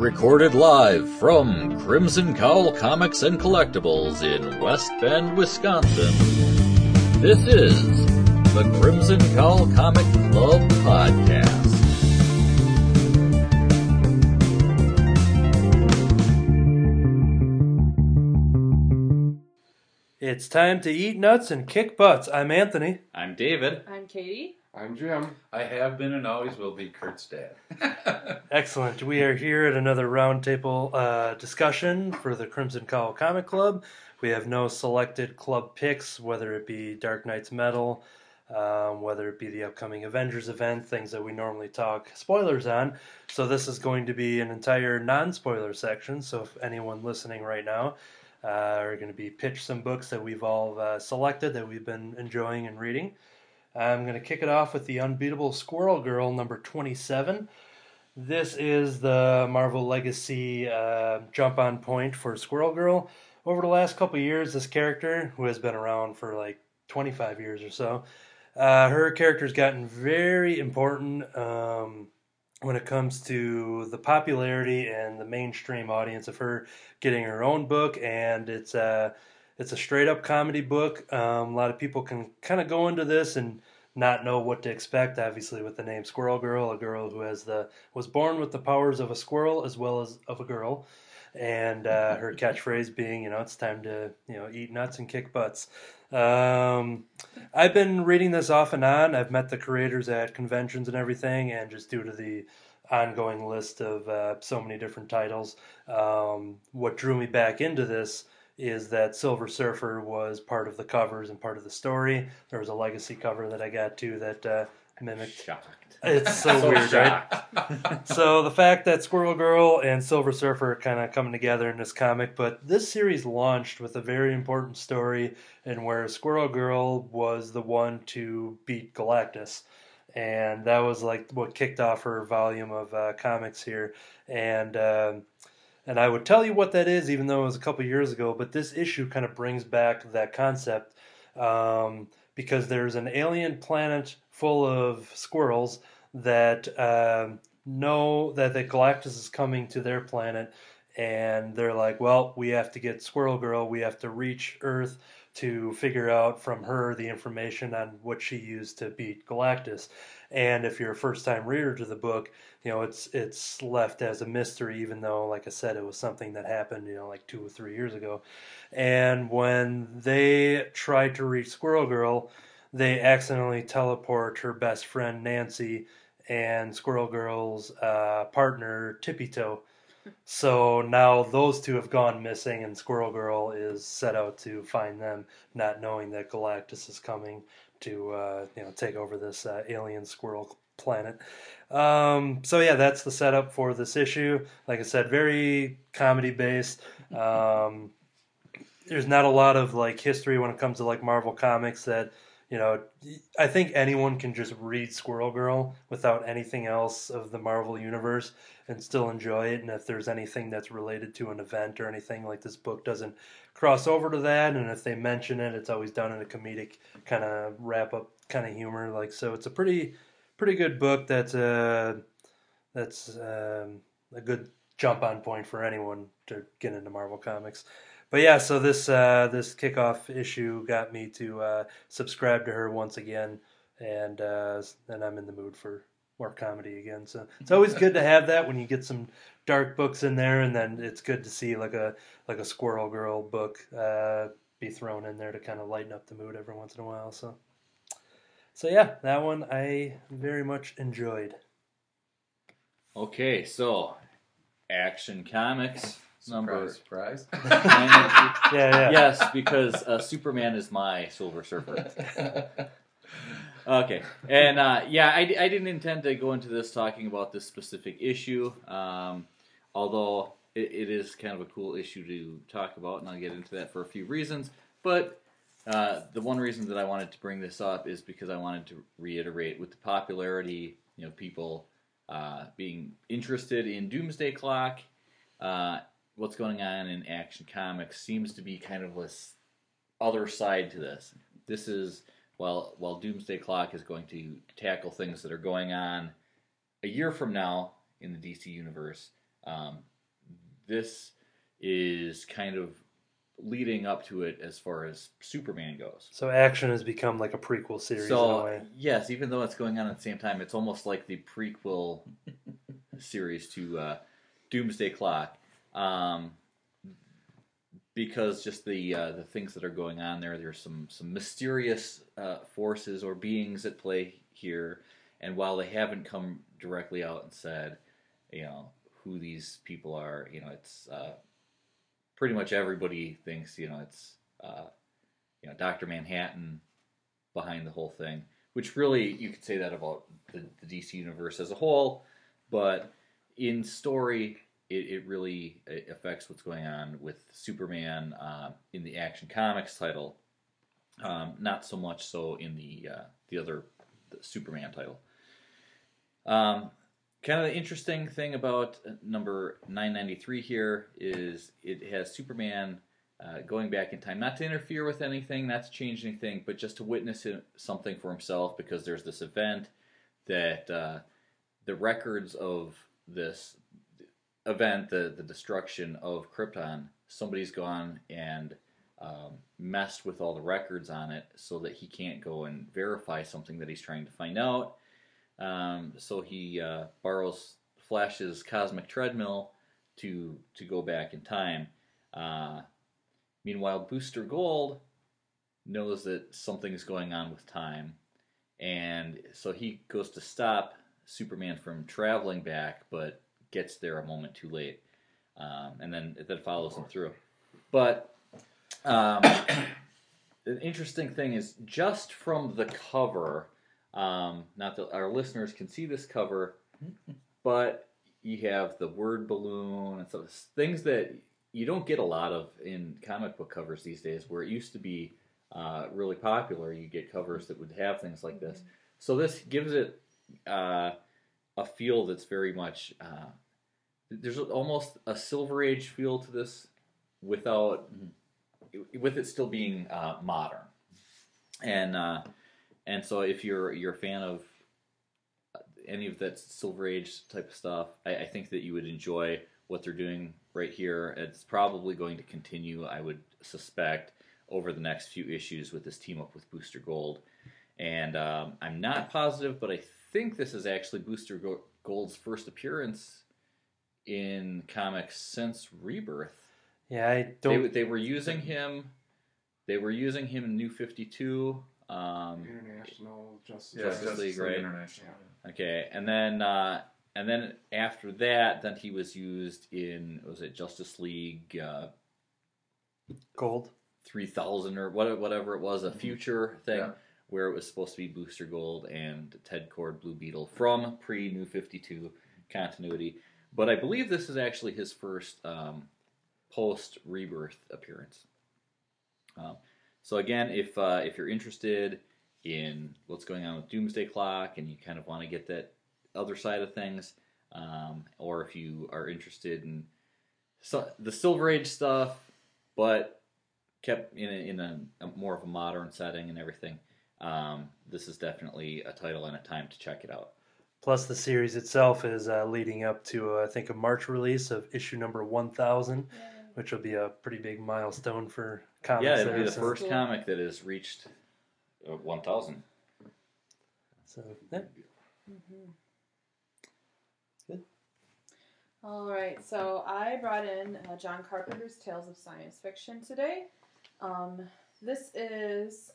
Recorded live from Crimson Cowl Comics and Collectibles in West Bend, Wisconsin. This is the Crimson Cowl Comic Club Podcast. It's time to eat nuts and kick butts. I'm Anthony. I'm David. I'm Katie. I'm Jim. I have been and always will be Kurt's dad. Excellent. We are here at another roundtable uh, discussion for the Crimson Cowl Comic Club. We have no selected club picks, whether it be Dark Nights Metal, um, whether it be the upcoming Avengers event, things that we normally talk spoilers on. So this is going to be an entire non-spoiler section. So if anyone listening right now uh, are going to be pitched some books that we've all uh, selected that we've been enjoying and reading. I'm going to kick it off with the Unbeatable Squirrel Girl number 27. This is the Marvel Legacy uh, jump on point for Squirrel Girl. Over the last couple years, this character, who has been around for like 25 years or so, uh, her character's gotten very important um, when it comes to the popularity and the mainstream audience of her getting her own book, and it's uh, it's a straight up comedy book. Um, a lot of people can kind of go into this and not know what to expect. Obviously, with the name Squirrel Girl, a girl who has the was born with the powers of a squirrel as well as of a girl, and uh, her catchphrase being, you know, it's time to you know eat nuts and kick butts. Um, I've been reading this off and on. I've met the creators at conventions and everything, and just due to the ongoing list of uh, so many different titles, um, what drew me back into this is that Silver Surfer was part of the covers and part of the story. There was a legacy cover that I got too that uh, mimicked. Shocked. It's so, weird, right? so the fact that Squirrel Girl and Silver Surfer are kind of coming together in this comic, but this series launched with a very important story, and where Squirrel Girl was the one to beat Galactus, and that was like what kicked off her volume of uh, comics here, and. Um, and I would tell you what that is, even though it was a couple years ago. But this issue kind of brings back that concept um, because there's an alien planet full of squirrels that um, know that the Galactus is coming to their planet, and they're like, "Well, we have to get Squirrel Girl. We have to reach Earth." To figure out from her the information on what she used to beat Galactus, and if you're a first time reader to the book, you know it's it's left as a mystery even though like i said it was something that happened you know like two or three years ago. And when they tried to reach squirrel girl they accidentally teleport her best friend nancy and squirrel girl's uh, partner tippy toe so now those two have gone missing and squirrel girl is set out to find them not knowing that galactus is coming to uh, you know take over this uh, alien squirrel planet. Um, so yeah, that's the setup for this issue. Like I said, very comedy based. Um, there's not a lot of like history when it comes to like Marvel comics that you know. I think anyone can just read Squirrel Girl without anything else of the Marvel universe and still enjoy it. And if there's anything that's related to an event or anything like this book doesn't cross over to that, and if they mention it, it's always done in a comedic kind of wrap up kind of humor. Like so, it's a pretty pretty good book. That's uh, that's um, a good jump on point for anyone to get into Marvel comics. But yeah, so this uh, this kickoff issue got me to uh, subscribe to her once again, and uh, and I'm in the mood for more comedy again. So it's always good to have that when you get some dark books in there, and then it's good to see like a like a Squirrel Girl book uh, be thrown in there to kind of lighten up the mood every once in a while. So so yeah, that one I very much enjoyed. Okay, so Action Comics number. Surprise, surprise. Yeah, yeah. yes, because uh, Superman is my Silver Surfer. Okay, and uh, yeah, I, I didn't intend to go into this talking about this specific issue, um, although it, it is kind of a cool issue to talk about, and I'll get into that for a few reasons. But uh, the one reason that I wanted to bring this up is because I wanted to reiterate with the popularity, you know, people uh, being interested in Doomsday Clock, uh, what's going on in Action Comics seems to be kind of this other side to this. This is while while Doomsday Clock is going to tackle things that are going on a year from now in the DC universe. Um, this is kind of leading up to it as far as Superman goes. So action has become like a prequel series in a So way. yes, even though it's going on at the same time, it's almost like the prequel series to uh, Doomsday Clock, um, because just the uh, the things that are going on there. There's some some mysterious uh, forces or beings at play here, and while they haven't come directly out and said, you know, who these people are, you know, it's uh, pretty much everybody thinks, you know, it's uh, you know Doctor Manhattan behind the whole thing, which really you could say that about the, the DC universe as a whole, but in story, it, it really uh, affects what's going on with Superman uh, in the Action Comics title, um, not so much so in the uh, the other the Superman title. Um, kind of the interesting thing about uh, number 993 here is it has Superman uh, going back in time, not to interfere with anything, not to change anything, but just to witness it, something for himself because there's this event that uh, the records of this event, the, the destruction of Krypton, somebody's gone and um, messed with all the records on it so that he can't go and verify something that he's trying to find out. Um, so he uh, borrows Flash's cosmic treadmill to to go back in time. Uh, meanwhile, Booster Gold knows that something's going on with time, and so he goes to stop Superman from traveling back, but gets there a moment too late, um, and then it then follows him through. But um, the interesting thing is just from the cover. Um, not that our listeners can see this cover, but you have the word balloon and stuff, things that you don't get a lot of in comic book covers these days. Where it used to be uh, really popular, you get covers that would have things like this. So this gives it uh, a feel that's very much. Uh, there's almost a Silver Age feel to this, without with it still being uh, modern, and uh, and so if you're you're a fan of any of that Silver Age type of stuff, I, I think that you would enjoy what they're doing right here. It's probably going to continue, I would suspect, over the next few issues with this team up with Booster Gold. And um, I'm not positive, but I think this is actually Booster Gold's first appearance in comics since Rebirth. Yeah, I They, don't. they were using him. They were using him in New Fifty Two. Um, International Justice. Yeah, Justice Justice League, League right? International. Okay, and then uh, and then after that, then he was used in was it Justice League uh, Gold. three thousand or what, whatever it was, a future thing Yeah. Where it was supposed to be Booster Gold and Ted Kord Blue Beetle from pre New Fifty Two continuity. But I believe this is actually his first um, post Rebirth appearance. Um, so again, if uh, if you're interested in what's going on with Doomsday Clock and you kind of want to get that other side of things, um, or if you are interested in so, the Silver Age stuff, but kept in a, in a, a more of a modern setting and everything, um, this is definitely a title and a time to check it out. Plus, the series itself is uh, leading up to, uh, I think, a March release of issue number 1000, which will be a pretty big milestone for comics. yeah, it'll be the first Cool. comic that has reached uh, 1,000. So, yeah. Good. All right, so I brought in uh, John Carpenter's Tales of Science Fiction today. Um, this is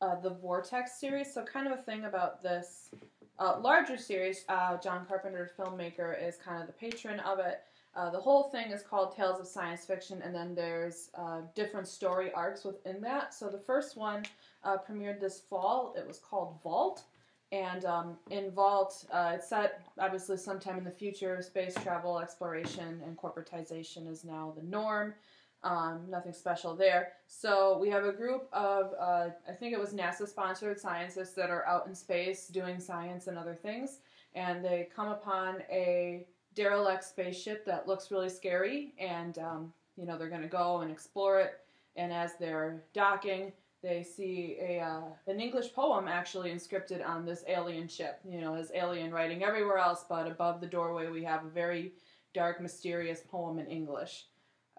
uh, the Vortex series, so kind of a thing about this uh, larger series. Uh, John Carpenter, filmmaker, is kind of the patron of it. Uh, the whole thing is called Tales of Science Fiction, and then there's uh, different story arcs within that. So the first one uh, premiered this fall. It was called Vault. And um, in Vault, it's set obviously sometime in the future. Space travel, exploration, and corporatization is now the norm. Um, nothing special there. So we have a group of, uh, I think it was NASA sponsored scientists that are out in space doing science and other things. And they come upon a derelict spaceship that looks really scary. And, um, you know, they're going to go and explore it. And as they're docking, they see a uh, an English poem actually inscripted on this alien ship. You know, there's alien writing everywhere else, but above the doorway we have a very dark, mysterious poem in English.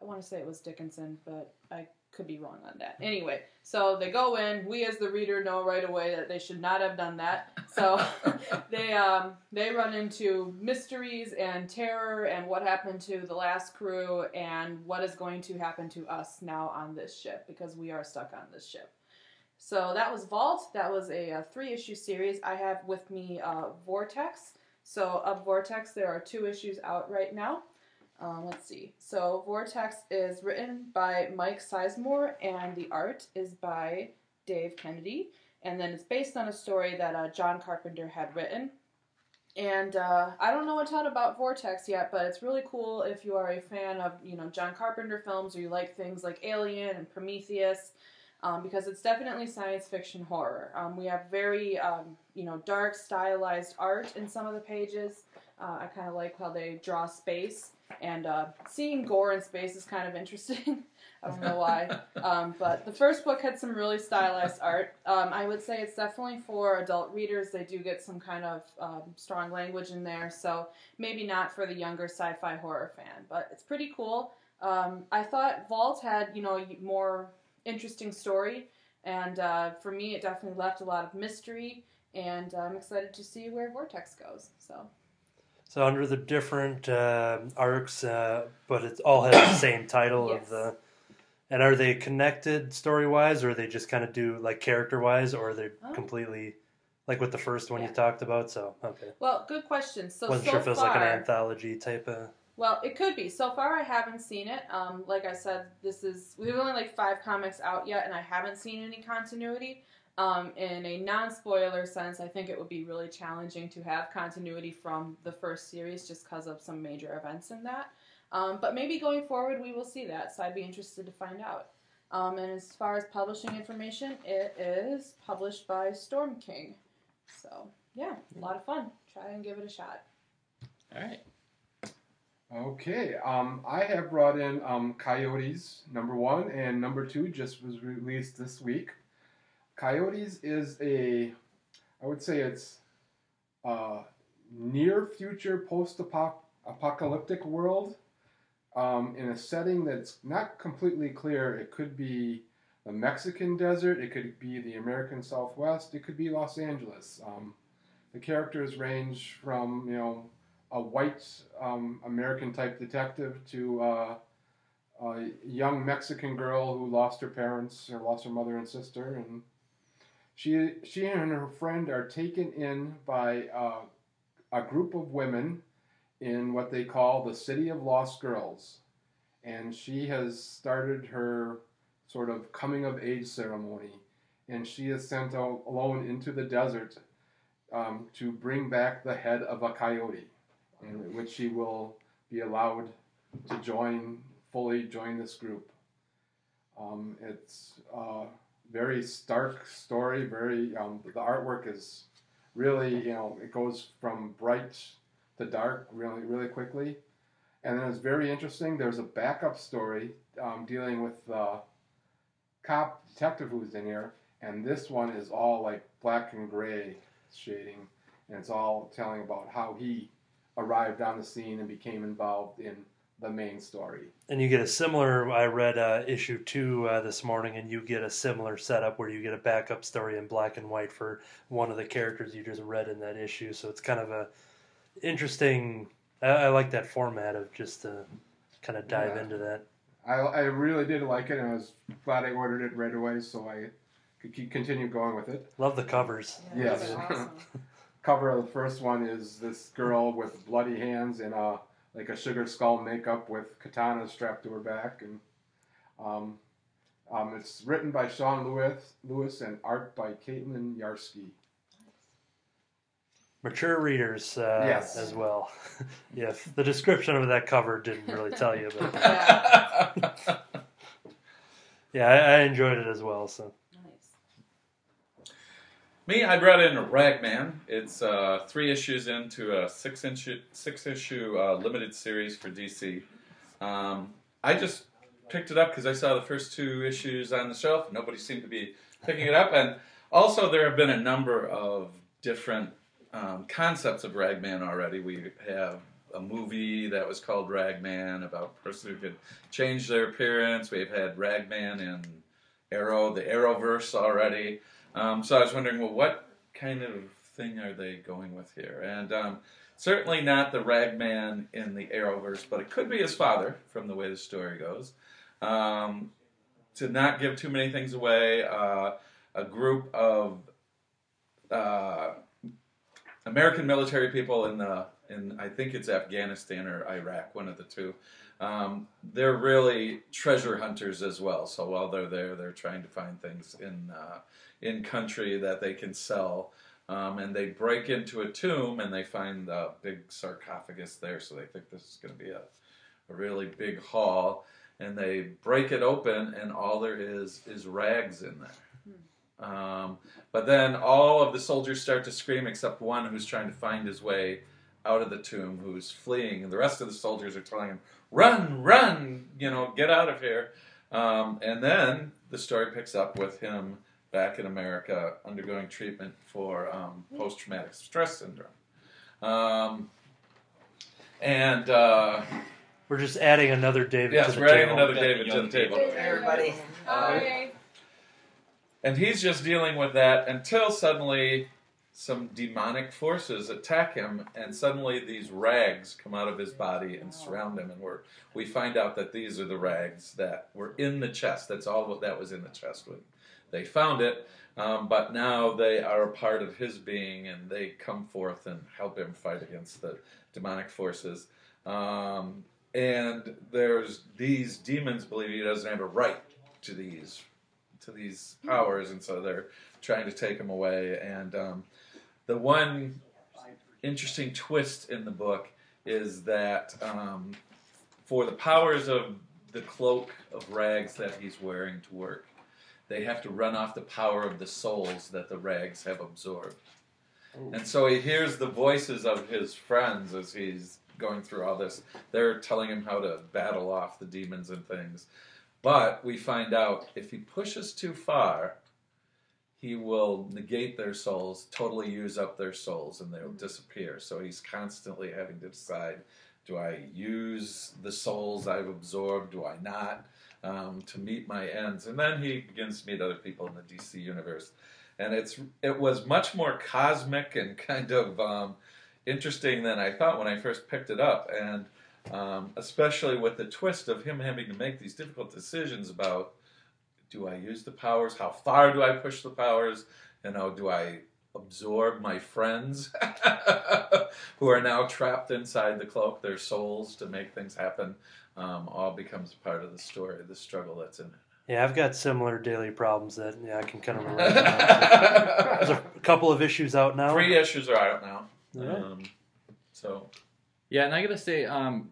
I want to say it was Dickinson, but I could be wrong on that. Anyway, so they go in. We, as the reader, know right away that they should not have done that. So they um, they run into mysteries and terror and what happened to the last crew and what is going to happen to us now on this ship because we are stuck on this ship. So that was Vault. That was a, a three issue series. I have with me uh, Vortex. So of Vortex, there are two issues out right now. Um, let's see. So Vortex is written by Mike Sizemore, and the art is by Dave Kennedy. And then it's based on a story that uh, John Carpenter had written. And uh, I don't know a ton about Vortex yet, but it's really cool if you are a fan of you know John Carpenter films or you like things like Alien and Prometheus, um, because it's definitely science fiction horror. Um, we have very um, you know dark stylized art in some of the pages. Uh, I kind of like how they draw space and uh, seeing gore in space is kind of interesting. I don't know why. Um, but the first book had some really stylized art. Um, I would say it's definitely for adult readers. They do get some kind of um, strong language in there, so maybe not for the younger sci fi horror fan, but it's pretty cool. Um, I thought Vault had, you know, a more interesting story, and uh, for me, it definitely left a lot of mystery, and I'm excited to see where Vortex goes. So. So under the different uh, arcs, uh, but it all has the same title Yes. of the. And are they connected story wise, or are they just kind of do like character wise, or are they Oh. completely like with the first one Yeah. you talked about? So okay, Well, good question. So wasn't so sure if it was far, like an anthology type of. Well, it could be. So far, I haven't seen it. Um, like I said, this is we have only like five comics out yet, and I haven't seen any continuity. Um, in a non-spoiler sense, I think it would be really challenging to have continuity from the first series just because of some major events in that. Um, but maybe going forward, we will see that. So I'd be interested to find out. Um, and as far as publishing information, it is published by Storm King. So yeah, a lot of fun. Try and give it a shot. All right. Okay, um, I have brought in um, Coyotes number one and number two just was released this week. Coyotes is a, I would say it's a near future post apocalyptic world um, in a setting that's not completely clear. It could be the Mexican desert, it could be the American Southwest, it could be Los Angeles. Um, the characters range from, you know, a white um, American type detective to uh, a young Mexican girl who lost her parents or lost her mother and sister, and she she and her friend are taken in by uh, a group of women in what they call the City of Lost Girls, and she has started her sort of coming of age ceremony, and she is sent out alone into the desert um, to bring back the head of a coyote in which she will be allowed to join fully join this group. Um, it's a very stark story. Very um, the artwork is really you know it goes from bright to dark really really quickly, and then it's very interesting. There's a backup story um, dealing with the cop detective who's in here, and this one is all like black and gray shading, and it's all telling about how he arrived on the scene and became involved in the main story. And you get a similar. I read uh, issue two uh, this morning, and you get a similar setup where you get a backup story in black and white for one of the characters you just read in that issue. So it's kind of a interesting. I, I like that format of just to kind of dive Yeah. into that. I, I really did like it, and I was glad I ordered it right away so I could keep, continue going with it. Love the covers. Yes. awesome. Cover of the first one is this girl with bloody hands and a like a sugar skull makeup with katana strapped to her back, and um, um, it's written by Sean Lewis, Lewis and art by Caitlin Yarsky. Mature readers uh, Yes. as well. yeah, the description of that cover didn't really tell you, but Yeah. yeah, I, I enjoyed it as well. So Nice. Me, I brought in Ragman. It's uh, three issues into a six issue six issue uh, limited series for DC. Um, I just picked it up because I saw the first two issues on the shelf. Nobody seemed to be picking it up, and also there have been a number of different um, concepts of Ragman already. We have a movie that was called Ragman about a person who could change their appearance. We've had Ragman in Arrow, the Arrowverse already. Um, so I was wondering, well, what kind of thing are they going with here? And um, certainly not the Ragman in the Arrowverse, but it could be his father from the way the story goes. Um, to not give too many things away, uh, a group of uh, American military people in the in I think it's Afghanistan or Iraq, one of the two. Um, they're really treasure hunters as well. So while they're there, they're trying to find things in uh, in country that they can sell. Um, and they break into a tomb and they find a big sarcophagus there. So they think this is going to be a, a really big haul. And they break it open, and all there is is rags in there. Um, but then all of the soldiers start to scream except one who's trying to find his way out of the tomb, who's fleeing, and the rest of the soldiers are telling him, "Run, run! You know, get out of here." Um, and then the story picks up with him back in America undergoing treatment for um, post-traumatic stress syndrome. Um, and uh, We're just adding another David yes, to the we're adding table. another David to the table. Hey, everybody. Hi. And he's just dealing with that until suddenly some demonic forces attack him, and suddenly these rags come out of his body and surround him. And we're, we find out that these are the rags that were in the chest. That's all that was in the chest when they found it. Um, but now they are a part of his being, and they come forth and help him fight against the demonic forces. Um, and there's these demons believe he doesn't have a right to these to these powers, and so they're trying to take him away. And um, the one interesting twist in the book is that um, for the powers of the cloak of rags that he's wearing to work, they have to run off the power of the souls that the rags have absorbed. And so he hears the voices of his friends as he's going through all this. They're telling him how to battle off the demons and things. But we find out if he pushes too far, he will negate their souls, totally use up their souls, and they'll disappear. So he's constantly having to decide do I use the souls I've absorbed? Do I not? Um, to meet my ends. And then he begins to meet other people in the DC universe. And it's it was much more cosmic and kind of um, interesting than I thought when I first picked it up. And um, especially with the twist of him having to make these difficult decisions about do I use the powers? How far do I push the powers? You know, do I absorb my friends who are now trapped inside the cloak, their souls to make things happen? Um, all becomes part of the story, the struggle that's in it. Yeah, I've got similar daily problems that yeah, I can kind of relate. to. There's a couple of issues out now. Three issues are out now. Yeah. Um, so Yeah, and I gotta say, um,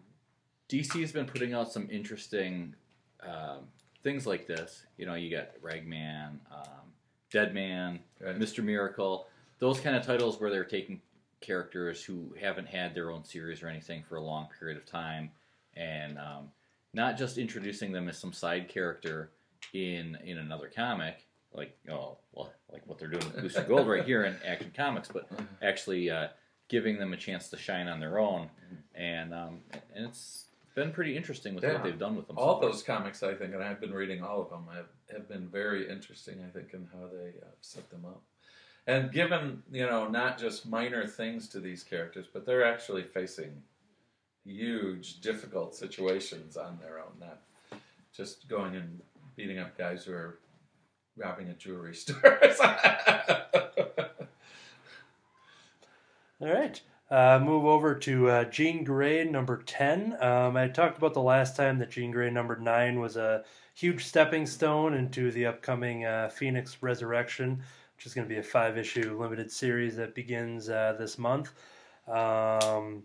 DC has been putting out some interesting um, things like this. You know, you got Ragman, um, Dead Man, Right. Mister Miracle, those kind of titles where they're taking characters who haven't had their own series or anything for a long period of time, and um, not just introducing them as some side character in in another comic, like oh, well, like what they're doing with Booster Gold right here in Action Comics, but actually uh, giving them a chance to shine on their own, and um, and it's been pretty interesting with Yeah. what they've done with them. all far. those comics, I think, and I've been reading all of them, have, have been very interesting. I think in how they uh, set them up, and given you know not just minor things to these characters, but they're actually facing huge, difficult situations on their own, not just going and beating up guys who are robbing a jewelry store. All right. Uh, move over to uh, Jean Grey number 10. Um, I talked about the last time that Jean Grey number 9 was a huge stepping stone into the upcoming uh, Phoenix Resurrection, which is going to be a five issue limited series that begins uh, this month. Um,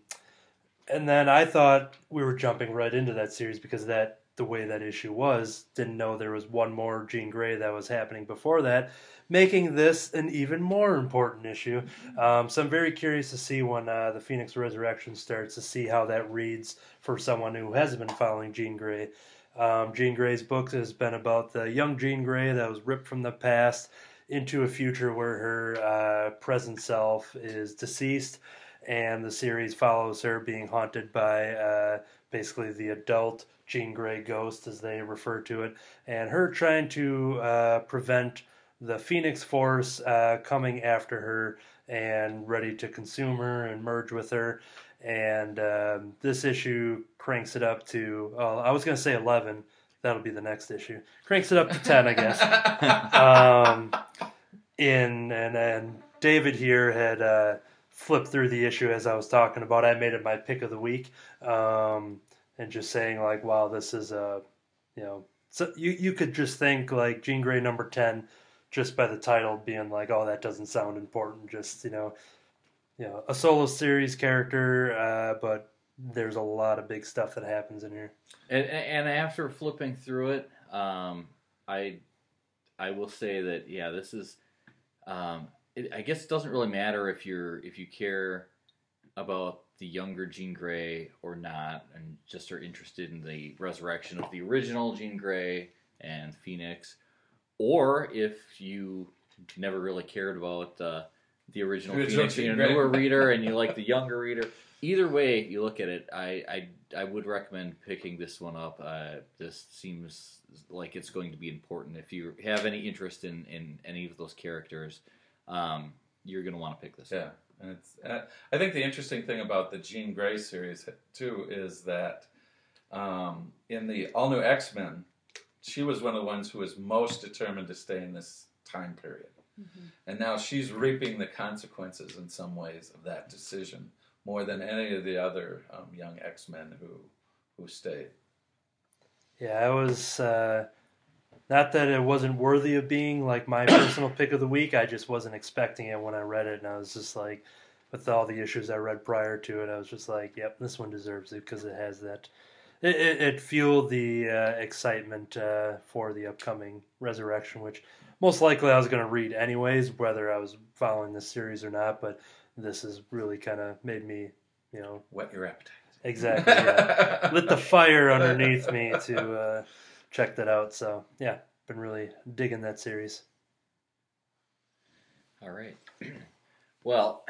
and then I thought we were jumping right into that series because that the way that issue was. Didn't know there was one more Jean Grey that was happening before that, making this an even more important issue. Um, so I'm very curious to see when uh, the Phoenix Resurrection starts to see how that reads for someone who hasn't been following Jean Grey. Um, Jean Grey's book has been about the young Jean Grey that was ripped from the past into a future where her uh, present self is deceased. and the series follows her being haunted by uh, basically the adult Jean Grey ghost, as they refer to it, and her trying to uh, prevent the Phoenix Force uh, coming after her and ready to consume her and merge with her. And um, this issue cranks it up to, oh, I was going to say 11. That'll be the next issue. Cranks it up to 10, I guess. um, in and and David here had uh, flipped through the issue as I was talking about. I made it my pick of the week, um, and just saying like, wow, this is a, you know, so you you could just think like Jean Grey number ten, just by the title being like, oh, that doesn't sound important. Just you know, you know, a solo series character, uh, but there's a lot of big stuff that happens in here. And, and after flipping through it, um, I I will say that yeah, this is. Um, it, I guess it doesn't really matter if you're if you care about the younger Jean Grey or not, and just are interested in the resurrection of the original Jean Grey and Phoenix, or if you never really cared about uh, the original Original Phoenix, you're a newer reader and you like the younger reader. Either way you look at it, I I, I would recommend picking this one up. Uh, this seems like it's going to be important if you have any interest in, in any of those characters. Um, you're going to want to pick this. Yeah, up. And it's. Uh, I think the interesting thing about the Jean Grey series too is that um, in the All New X Men, she was one of the ones who was most determined to stay in this time period, and now she's reaping the consequences in some ways of that decision more than any of the other um, young X Men who who stayed. Yeah, I was uh, not that it wasn't worthy of being like my personal pick of the week. I just wasn't expecting it when I read it, and I was just like, with all the issues I read prior to it, I was just like, "Yep, this one deserves it because it has that." It, it, it fueled the uh, excitement uh, for the upcoming resurrection, which most likely I was going to read anyways, whether I was following this series or not. But this has really kind of made me, you know, Whet your appetite. exactly. Yeah lit the fire underneath me to uh, check that out. So yeah, been really digging that series. All right. well,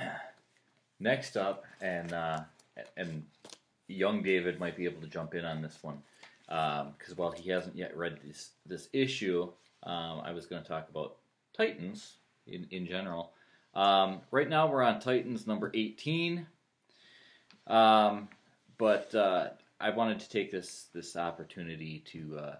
next up, and uh, and young David might be able to jump in on this one because while he hasn't yet read this this issue, um, I was going to talk about Titans in in general. Um, right now, we're on Titans number eighteen. Um, but uh, I wanted to take this this opportunity to uh,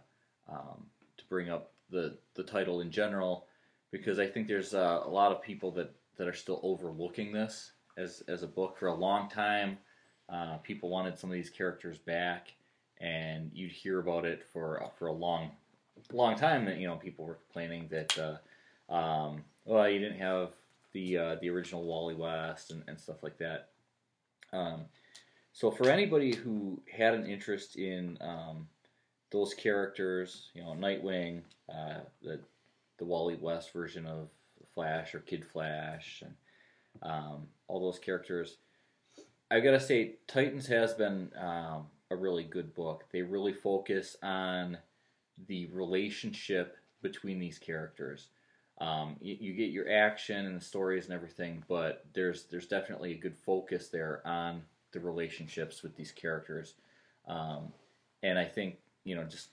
um, to bring up the the title in general because I think there's uh, a lot of people that, that are still overlooking this as as a book for a long time. Uh, people wanted some of these characters back, and you'd hear about it for for a long long time. That you know people were complaining that uh, um, well you didn't have the uh, the original Wally West and, and stuff like that. Um, so for anybody who had an interest in um, those characters, you know, Nightwing, uh, the the Wally West version of Flash or Kid Flash, and um, all those characters, I gotta say, Titans has been um, a really good book. They really focus on the relationship between these characters. Um, you, you get your action and the stories and everything, but there's there's definitely a good focus there on the relationships with these characters, um, and I think you know just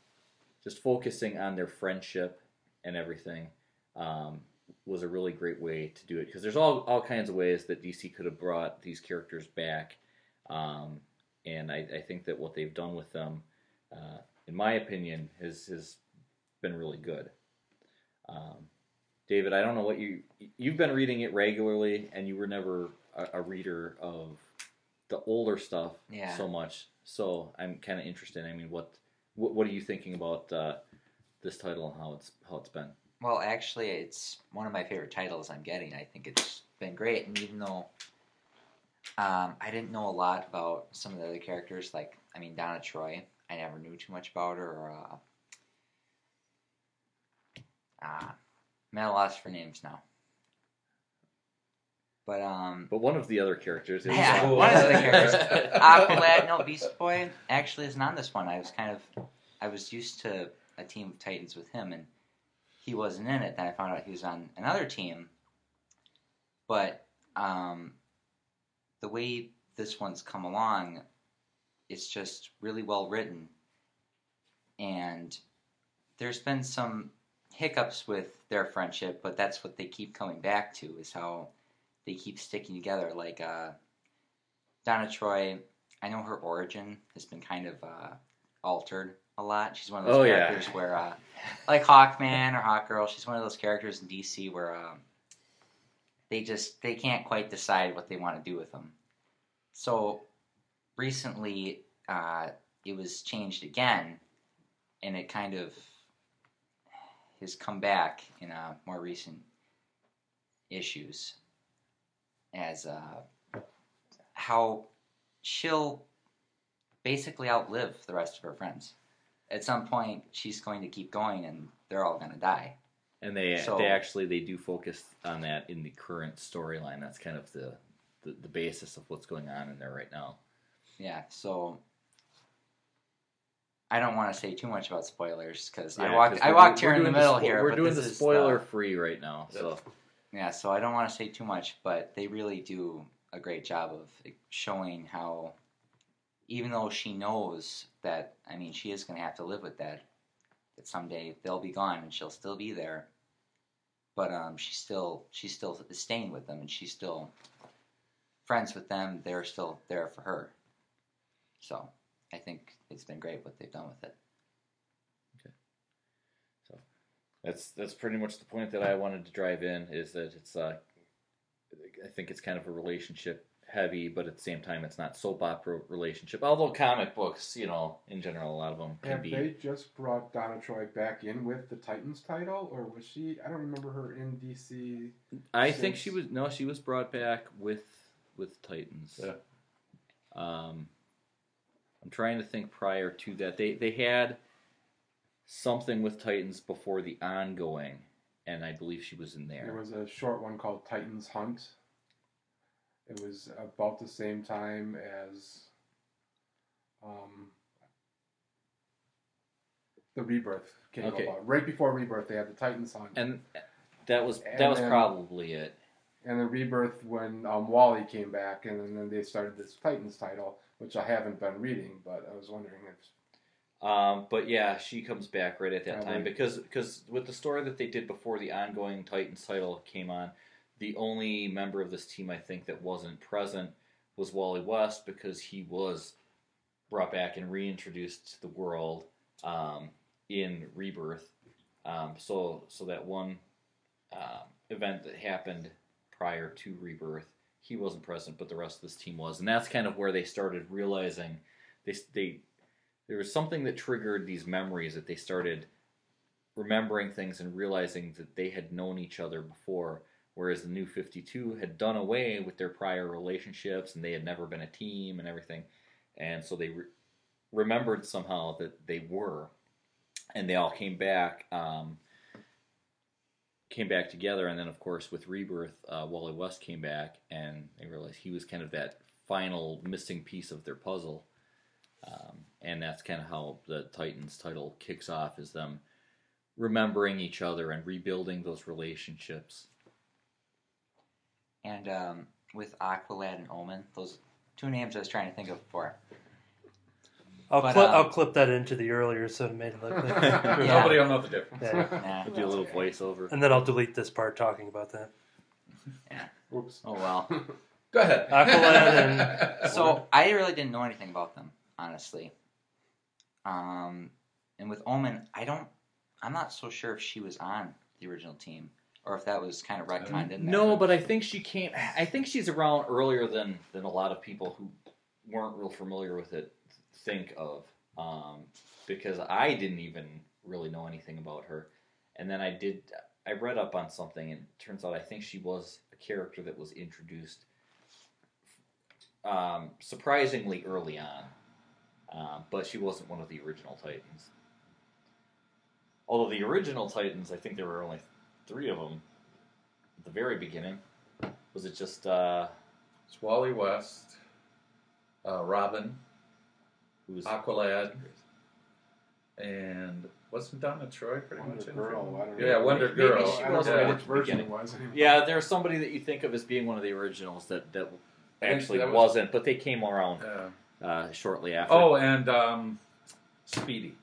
just focusing on their friendship and everything um, was a really great way to do it because there's all all kinds of ways that DC could have brought these characters back, um, and I, I think that what they've done with them, uh, in my opinion, has has been really good. Um, David, I don't know what you you've been reading it regularly, and you were never a, a reader of the older stuff Yeah. so much. So I'm kind of interested. I mean, what, what what are you thinking about uh, this title and how it's how it's been? Well, actually, it's one of my favorite titles I'm getting. I think it's been great, and even though um, I didn't know a lot about some of the other characters, like I mean Donna Troy, I never knew too much about her. Or uh, ah, I'm at a loss for names now. But um, But one of the other characters is Yeah, uh, one of the characters. Aqualad, no, Beast Boy actually isn't on this one. I was kind of, I was used to a team of Titans with him, and he wasn't in it. Then I found out he was on another team. But um, the way this one's come along, it's just really well written, and there's been some hiccups with their friendship, but that's what they keep coming back to is how they keep sticking together. Like uh, Donna Troy, I know her origin has been kind of uh, altered a lot. She's one of those Oh, yeah. characters where, uh, like Hawkman or Hawkgirl, she's one of those characters in DC where um, they just they can't quite decide what they want to do with them. So recently, uh, it was changed again, and it kind of has come back in uh, more recent issues as uh, how she'll basically outlive the rest of her friends. At some point, she's going to keep going, and they're all going to die. And they So- they actually they do focus on that in the current storyline. That's kind of the, the the basis of what's going on in there right now. Yeah, so I don't want to say too much about spoilers because I Yeah, I we're walked here in the middle spo- here. We're doing the is spoiler the- free right now. So Yeah, so I don't want to say too much, but they really do a great job of showing how, even though she knows that, I mean, she is going to have to live with that, that someday they'll be gone and she'll still be there. But um, she's still she's still staying with them, and she's still friends with them. They're still there for her. So I think it's been great what they've done with it. That's that's pretty much the point that I wanted to drive in is that it's uh, I think it's kind of a relationship heavy, but at the same time it's not soap opera relationship. Although comic books, you know, in general, a lot of them can Have be. they just brought Donna Troy back in with the Titans title, or was she? I don't remember her in DC. I think she was no, she was brought back with with Titans. Yeah. Um, I'm trying to think prior to that. They they had something with Titans before the ongoing, and I believe she was in there. There was a short one called Titans Hunt. It was about the same time as um, the Rebirth came Okay. about. Right before Rebirth, they had the Titans Hunt, and that was And that was then- probably it. and the Rebirth when um, Wally came back, and then, then they started this Titans title, which I haven't been reading, but I was wondering if Um, but yeah, she comes back right at that Yeah, time because because with the story that they did before the ongoing Titans title came on, the only member of this team I think that wasn't present was Wally West because he was brought back and reintroduced to the world um, in Rebirth. Um, so so that one um, event that happened prior to Rebirth, he wasn't present, but the rest of this team was, and that's kind of where they started realizing they they there was something that triggered these memories that they started remembering things and realizing that they had known each other before whereas the new 52 had done away with their prior relationships and they had never been a team and everything. And so they re- remembered somehow that they were. And they all came back um, came back together. And then of course with rebirth uh, wally west came back and they realized he was kind of that final missing piece of their puzzle um, and that's kind of how the Titans title kicks off is them remembering each other and rebuilding those relationships. And um, with Aqualad and Omen, those two names I was trying to think of before. I'll But, clip. um, I'll clip that into the earlier, so it made it look. Like, Yeah. Nobody will know the difference. yeah. Nah. Do a little voiceover. And then I'll delete this part talking about that. Yeah. Oops. Oh well. Go ahead. Aqualad so I really didn't know anything about them, honestly. Um, and with Omen, I don't. I'm not so sure if she was on the original team or if that was kind of retconned in there. No, but I think she came. I think she's around earlier than than a lot of people who weren't real familiar with it think of. Um, because I didn't even really know anything about her, and then I did. I read up on something, and it turns out I think she was a character that was introduced um, surprisingly early on, um, but she wasn't one of the original Titans. Although the original Titans, I think there were only three of them at the very beginning. Was it just uh, It's Wally West, uh, Robin, who was Aqualad, and wasn't Donna Troy pretty Wonder much in Girl, film? I know. Yeah, Wonder Maybe Girl. she I don't know at yeah. which version beginning. it was. Anyway. Yeah, there's somebody that you think of as being one of the originals that that actually that was- wasn't, but they came around Yeah. Uh, shortly after. Oh, and um, Speedy.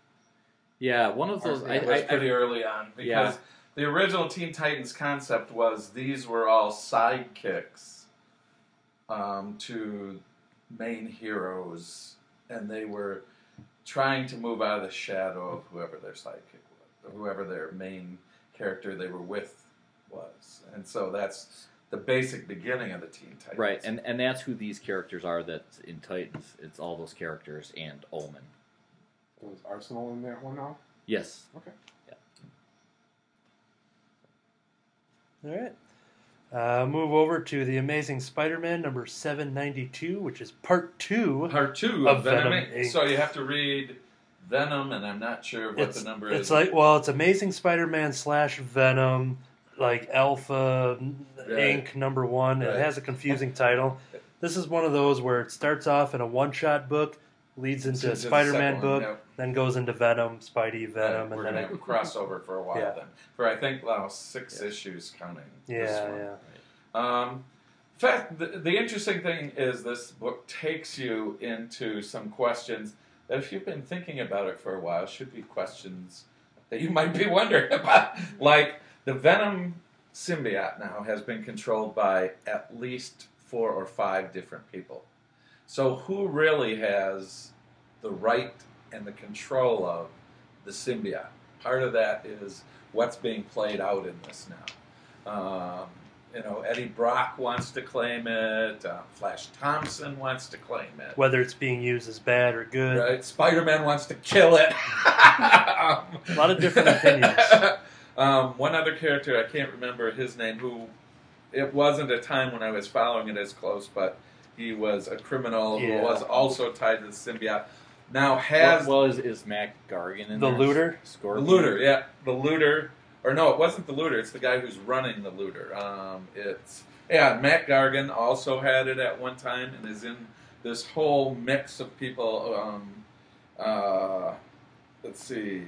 yeah, one of those. I, it was I, pretty I, early on because Yeah. the original Teen Titans concept was these were all sidekicks um, to main heroes, and they were trying to move out of the shadow of whoever their sidekick was, whoever their main character they were with was, and so that's the basic beginning of the Teen Titans. right, and and that's who these characters are. That's in Titans. It's all those characters and Omen. Was Arsenal in that one now? Yes. Okay. Yeah. All right. Uh, move over to the Amazing Spider-Man number seven ninety two, which is part two. Part two of, Of Venom. Venom Inc. Inc. So you have to read Venom, and I'm not sure what it's the number it's is. It's like well, it's Amazing Spider-Man slash Venom, like Alpha Right. Inc. number one. Right. It has a confusing title. This is one of those where it starts off in a one-shot book, leads into a Into the Spider-Man second one, book, yep. then goes into Venom, Spidey, Venom, we're and then gonna it, have a crossover for a while Yeah. then. For I think well, six issues counting. yeah, yeah. Um, in fact, the, the interesting thing is this book takes you into some questions that, if you've been thinking about it for a while, should be questions that you might be wondering about. Like the Venom symbiote now has been controlled by at least four or five different people. So who really has the right and the control of the symbiote? Part of that is what's being played out in this now. Um, you know, Eddie Brock wants to claim it. Uh, Flash Thompson wants to claim it. Whether it's being used as bad or good. Right? Spider Man wants to kill it. A lot of different opinions. um, one other character, I can't remember his name, who it wasn't a time when I was following it as close, but he was a criminal Yeah. who was also tied to the symbiote. Now has well, well, is, is Mac Gargan in The there? looter? the looter, yeah, the looter, or no, it wasn't the looter. It's the guy who's running the looter. Um, it's yeah, Matt Gargan also had it at one time and is in this whole mix of people. Um, uh, let's see,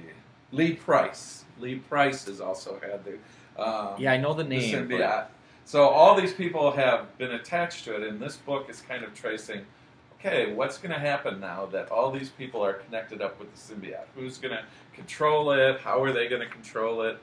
Lee Price. Lee Price has also had the um, Yeah, I know the the name. but- symbiote. So all these people have been attached to it, and this book is kind of tracing. Okay, what's going to happen now that all these people are connected up with the symbiote? Who's going to control it? How are they going to control it?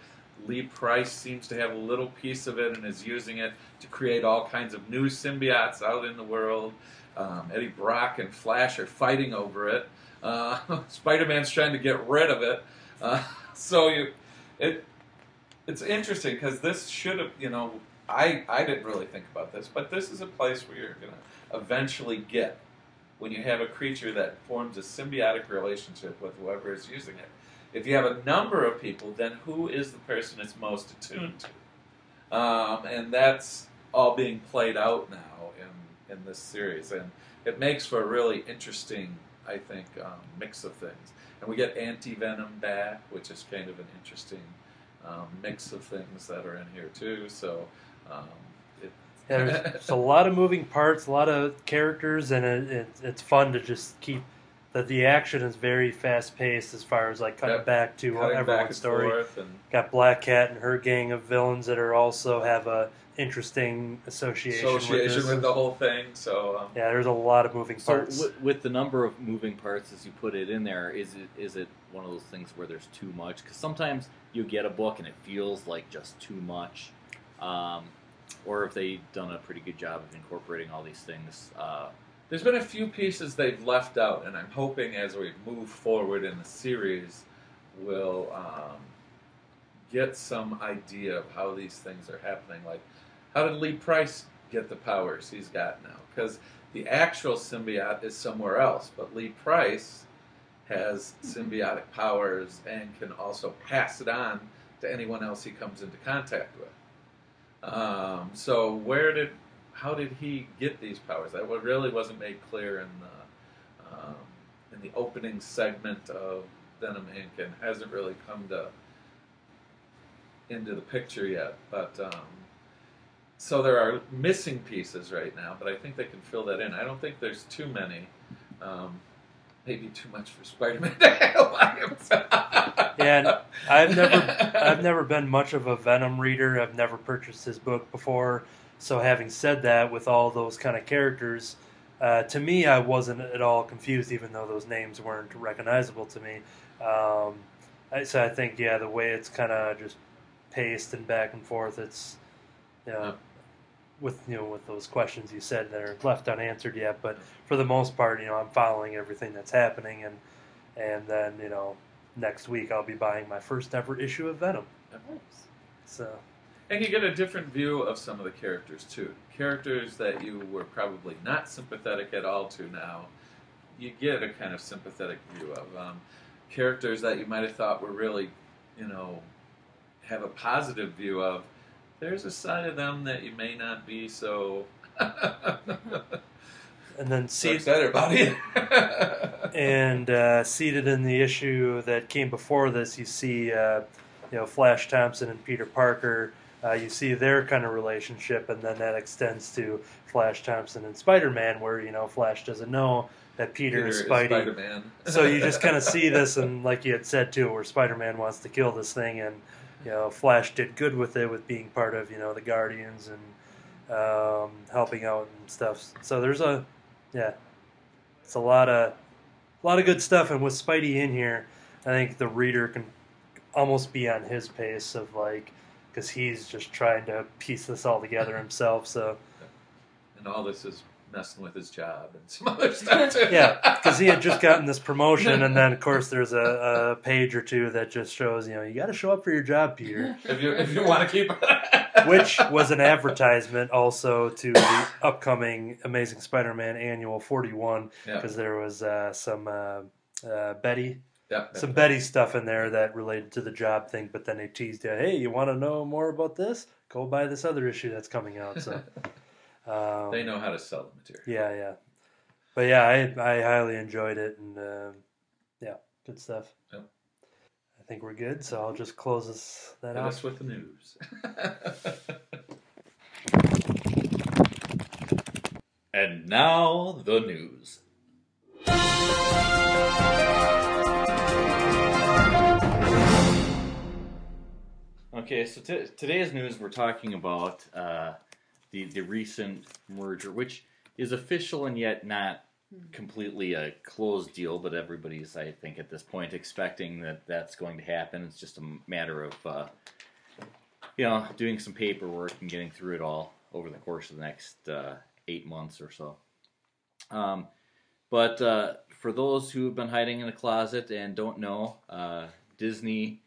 Lee Price seems to have a little piece of it and is using it to create all kinds of new symbiotes out in the world. Um, Eddie Brock and Flash are fighting over it. Uh, Spider-Man's trying to get rid of it. Uh, so you, it, it's interesting because this should have, you know, I, I didn't really think about this, but this is a place where you're to eventually get when you have a creature that forms a symbiotic relationship with whoever is using it. If you have a number of people, then who is the person it's most attuned to? Um, and that's all being played out now in, in this series. And it makes for a really interesting, I think, um, mix of things. And we get Anti Venom back, which is kind of an interesting um, mix of things that are in here too. So um, it, Yeah, there's, there's a lot of moving parts, a lot of characters, and it, it, it's fun to just keep that the action is very fast paced as far as like cutting Yep. back to cutting back everyone's and story. and Got Black Cat and her gang of villains that are also have a interesting association, association with, with, the whole thing. So um, Yeah, there's a lot of moving So parts. with, with the number of moving parts as you put it in there, is it is it one of those things where there's too much? Because sometimes you get a book and it feels like just too much, um, or if they done a pretty good job of incorporating all these things. Uh, There's been a few pieces they've left out, and I'm hoping as we move forward in the series, we'll um, get some idea of how these things are happening. Like, how did Lee Price get the powers he's got now? Because the actual symbiote is somewhere else, but Lee Price has symbiotic powers and can also pass it on to anyone else he comes into contact with. Um, so, where did how did he get these powers? That really wasn't made clear in the um, in the opening segment of Venom Inc. and hasn't really come to into the picture yet. But um, so there are missing pieces right now, but I think they can fill that in. I don't think there's too many. Um, maybe too much for Spider-Man to handle by himself. And I've never I've never been much of a Venom reader. I've never purchased his book before. So having said that, with all those kind of characters, uh, to me, I wasn't at all confused, even though those names weren't recognizable to me. Um, I, so I think, yeah, the way it's kind of just paced and back and forth, it's, you know, Yeah. With you know with those questions you said that are left unanswered yet. But for the most part, you know, I'm following everything that's happening, and and then you know, next week I'll be buying my first ever issue of Venom. Nice. So And you get a different view of some of the characters too. Characters that you were probably not sympathetic at all to now, you get a kind of sympathetic view of. Um, characters that you might have thought were really, you know, have a positive view of. There's a side of them that you may not be so. and then see excited about it. and uh, seated in the issue that came before this, you see, uh, you know, Flash Thompson and Peter Parker. Uh, you see their kind of relationship, and then that extends to Flash Thompson and Spider Man, where you know Flash doesn't know that Peter, is Spidey. Spider-Man. so you just kind of see this, and like you had said too, where Spider Man wants to kill this thing, and you know Flash did good with it, with being part of you know the Guardians and um, helping out and stuff. So there's a, yeah, it's a lot of, a lot of good stuff, and with Spidey in here, I think the reader can almost be on his pace of like, because he's just trying to piece this all together himself. So and all this is messing with his job and some other stuff too. yeah, because he had just gotten this promotion, and then of course there's a, a page or two that just shows you know you got to show up for your job, Peter, if you if you want to keep which was an advertisement also to the upcoming Amazing Spider-Man Annual 41 yeah, because there was uh, some uh, uh, Betty, yeah, some Betty stuff in there that related to the job thing, but then they teased you, hey, you want to know more about this? Go buy this other issue that's coming out. So. Um, they know how to sell the material. Yeah, yeah. But yeah, I I highly enjoyed it, and um, yeah, good stuff. Yep. I think we're good, so I'll just close this that Hit out. us with the news. And now the news. Okay, so t- today's news we're talking about uh, the the recent merger, which is official and yet not completely a closed deal. But everybody's, I think, at this point expecting that that's going to happen. It's just a matter of uh, you know doing some paperwork and getting through it all over the course of the next uh, eight months or so. Um, but uh, for those who have been hiding in a closet and don't know, uh, Disney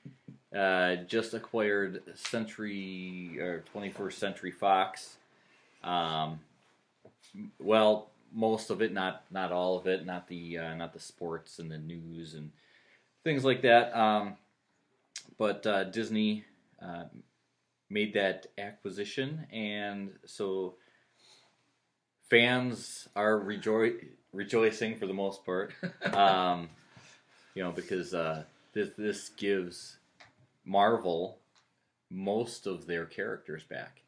uh, just acquired Century or 21st Century Fox. Um, well, most of it, not not all of it, not the uh, not the sports and the news and things like that. Um, but uh, Disney uh, made that acquisition, and so fans are rejo- rejoicing for the most part. Um, you know, because uh, this this gives Marvel most of their characters back.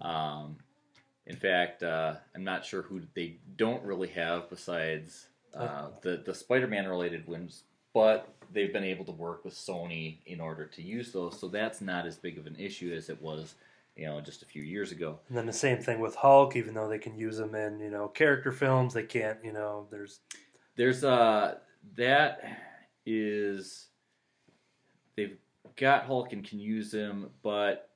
Um, in fact, uh, I'm not sure who they don't really have besides uh, the the Spider-Man related ones, but they've been able to work with Sony in order to use those, so that's not as big of an issue as it was, you know, just a few years ago. And then the same thing with Hulk, even though they can use them in you know character films, they can't. You know, there's There's uh that is they've got Hulk and can use him, but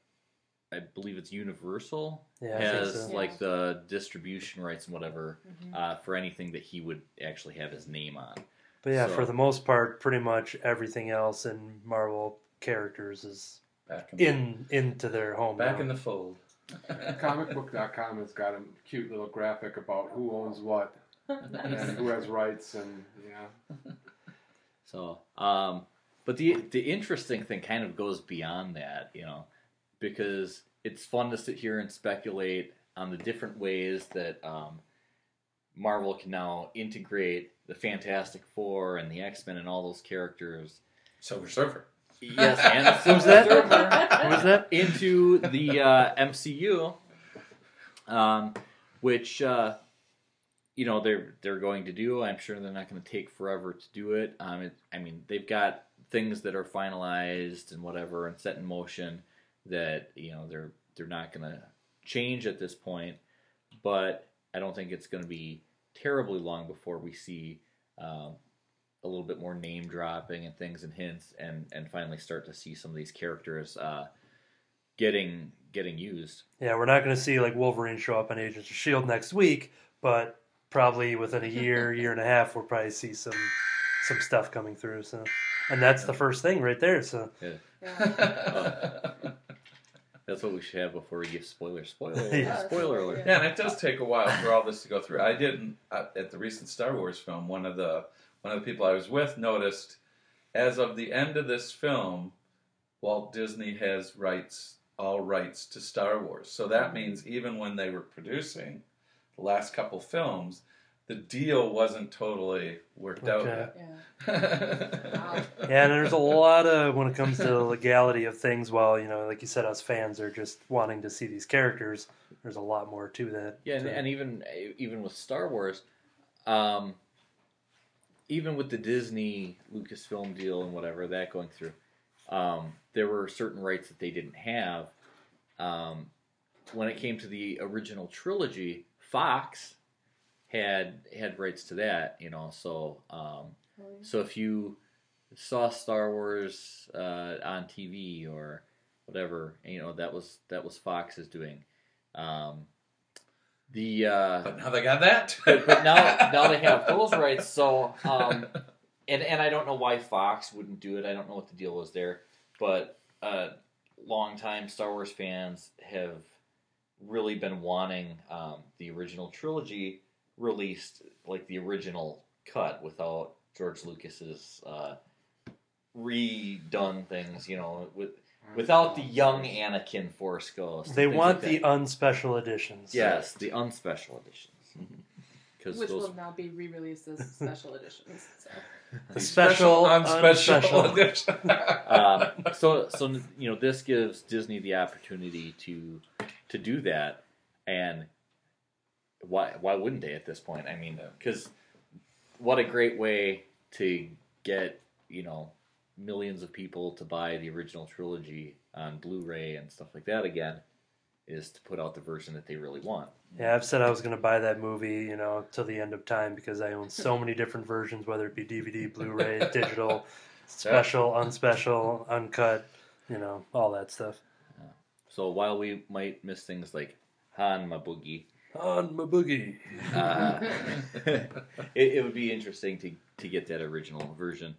I believe it's Universal yeah, has so. like the distribution rights and whatever Mhm. uh, for anything that he would actually have his name on. But yeah, so- for the most part, pretty much everything else in Marvel characters is back in, in into their home. back now. in the fold. Comicbook.com has got a cute little graphic about who owns what and who has rights, and yeah. So, um, but the the interesting thing kind of goes beyond that, you know, because it's fun to sit here and speculate on the different ways that um, Marvel can now integrate the Fantastic Four and the X Men and all those characters. Silver Surfer. Yes, and Who's that? Silver Who's that? into the uh, MCU, um, which uh, you know they're they're going to do. I'm sure they're not going to take forever to do it. Um, it. I mean, they've got things that are finalized and whatever and set in motion that you know they're they're not going to change at this point, but I don't think it's going to be terribly long before we see um, a little bit more name dropping and things and hints, and and finally start to see some of these characters uh, getting getting used. Yeah, we're not going to see like Wolverine show up on Agents of Shield next week, but probably within a year, year and a half, we'll probably see some some stuff coming through. So, and that's the first thing right there. So, Yeah. That's what we should have before we give spoilers. Spoiler, Yeah. spoiler alert. Yeah, and it does take a while for all this to go through. I didn't uh, at the recent Star Wars film. One of the one of the people I was with noticed, as of the end of this film, Walt Disney has rights, all rights to Star Wars. So that means even when they were producing the last couple films, the deal wasn't totally worked out Okay. yet. yeah. Yeah, and there's a lot of when it comes to the legality of things. Well, you know, like you said, us fans are just wanting to see these characters. There's a lot more to that. Yeah, and, to- and even even with Star Wars, um, even with the Disney Lucasfilm deal and whatever that going through, um, there were certain rights that they didn't have. Um, when it came to the original trilogy, Fox had had rights to that, you know. So um, so if you saw Star Wars uh, on TV or whatever, you know that was that was Fox's doing. Um, the uh, But now they got that. but, but now now they have those rights. So um, and and I don't know why Fox wouldn't do it. I don't know what the deal was there, but uh, longtime Star Wars fans have really been wanting um, the original trilogy released, like the original cut, without George Lucas's uh, redone things. You know, with without the young Anakin Force Ghost. they want like the unspecial editions. yes, the unspecial editions. Because Which those will now be re-released as special editions. So. The special, unspecial unspecial. edition. um, so so you know this gives Disney the opportunity to to do that, and why why wouldn't they at this point? I mean, because what a great way to get you know millions of people to buy the original trilogy on Blu-ray and stuff like that again is to put out the version that they really want. Yeah, I've said I was going to buy that movie, you know, till the end of time because I own so many different versions, whether it be DVD, Blu-ray, digital, special, unspecial, uncut, you know, all that stuff. So while we might miss things like Han Mabugi, On my boogie. uh, it, it would be interesting to, to get that original version.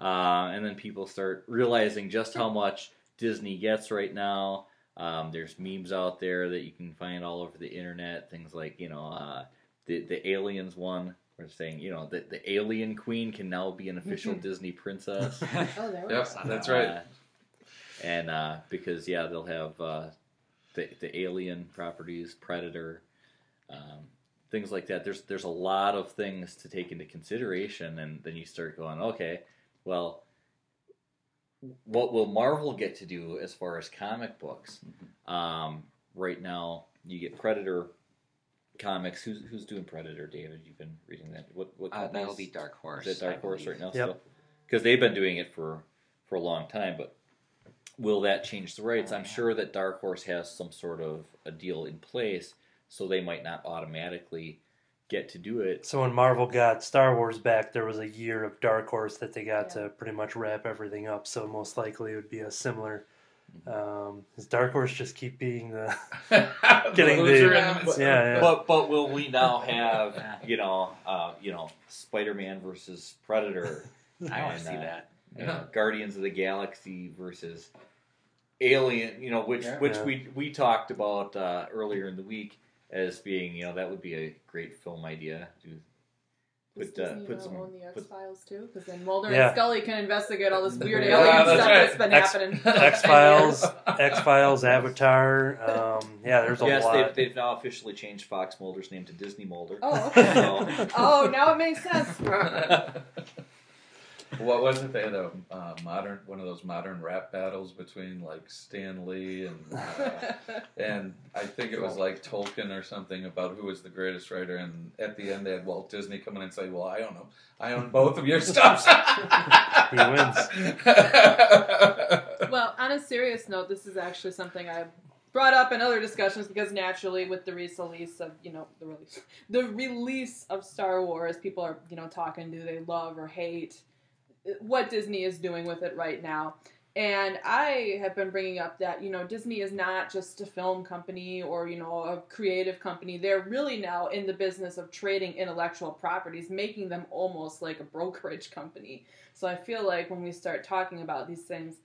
Uh, and then people start realizing just how much Disney gets right now. Um, there's memes out there that you can find all over the internet. Things like, you know, uh, the, the Aliens one. We're saying, you know, that the Alien Queen can now be an official Disney princess. Oh, there we Yep, go. that's right. Uh, and uh, because yeah, they'll have uh, the the Alien properties, Predator, um, things like that. There's there's a lot of things to take into consideration, and then you start going, okay, well, what will Marvel get to do as far as comic books? Um, right now, you get Predator comics. Who's who's doing Predator? David, you've been reading that. What what Uh, that'll be Dark Horse. is it Dark I Horse believe. right now Yep. Because they've been doing it for for a long time, but will that change the rights? Oh, I'm yeah. sure that Dark Horse has some sort of a deal in place, so they might not automatically get to do it. So when Marvel got Star Wars back, there was a year of Dark Horse that they got Yeah. to pretty much wrap everything up. So most likely it would be a similar. Mm-hmm. Um, does Dark Horse just keep being the? Getting Getting the the- loser Yeah. in Yeah, yeah. But but will we now have you know uh, you know Spider Man versus Predator? I want to see uh, that. you know, Guardians of the Galaxy versus Alien, you know, which Yeah. which Yeah. we we talked about uh, earlier in the week as being, you know, that would be a great film idea. To put uh, Disney put some own the X Files too? Because then Mulder Yeah. and Scully can investigate all this weird Yeah, alien that's stuff right. that's been X- happening. X Files, X Files, Avatar. Um, yeah, there's a yes, lot. they've, they've now officially changed Fox Mulder's name to Disney Mulder. Oh, okay. So- oh, now it makes sense. What was it? They had a uh, modern one of those modern rap battles between like Stan Lee and uh, and I think it was like Tolkien or something about who was the greatest writer. And at the end, they had Walt Disney come in and say, "Well, I own them. I own both of your stuffs." He wins. well, on a serious note, this is actually something I brought up in other discussions because naturally with the release of you know the release the release of Star Wars, people are you know talking do they love or hate what Disney is doing with it right now. And I have been bringing up that, you know, Disney is not just a film company or, you know, a creative company. They're really now in the business of trading intellectual properties, making them almost like a brokerage company. So I feel like when we start talking about these things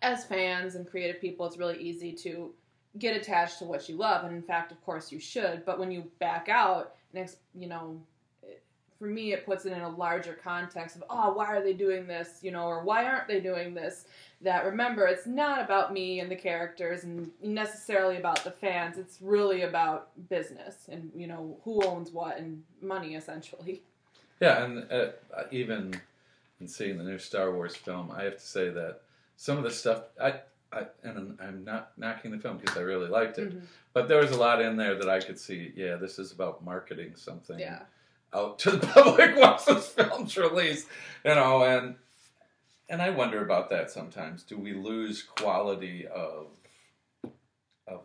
as fans and creative people, it's really easy to get attached to what you love. And in fact, of course, you should. But when you back out, next, you know, for me, it puts it in a larger context of, oh, why are they doing this, you know, or why aren't they doing this? That remember, it's not about me and the characters and necessarily about the fans. It's really about business and, you know, who owns what and money, essentially. Yeah, and uh, even in seeing the new Star Wars film, I have to say that some of the stuff, I, I and I'm not knocking the film because I really liked it, mm-hmm. but there was a lot in there that I could see. Yeah, this is about marketing something. Yeah out to the public once this film's released, you know, and and I wonder about that sometimes. Do we lose quality of of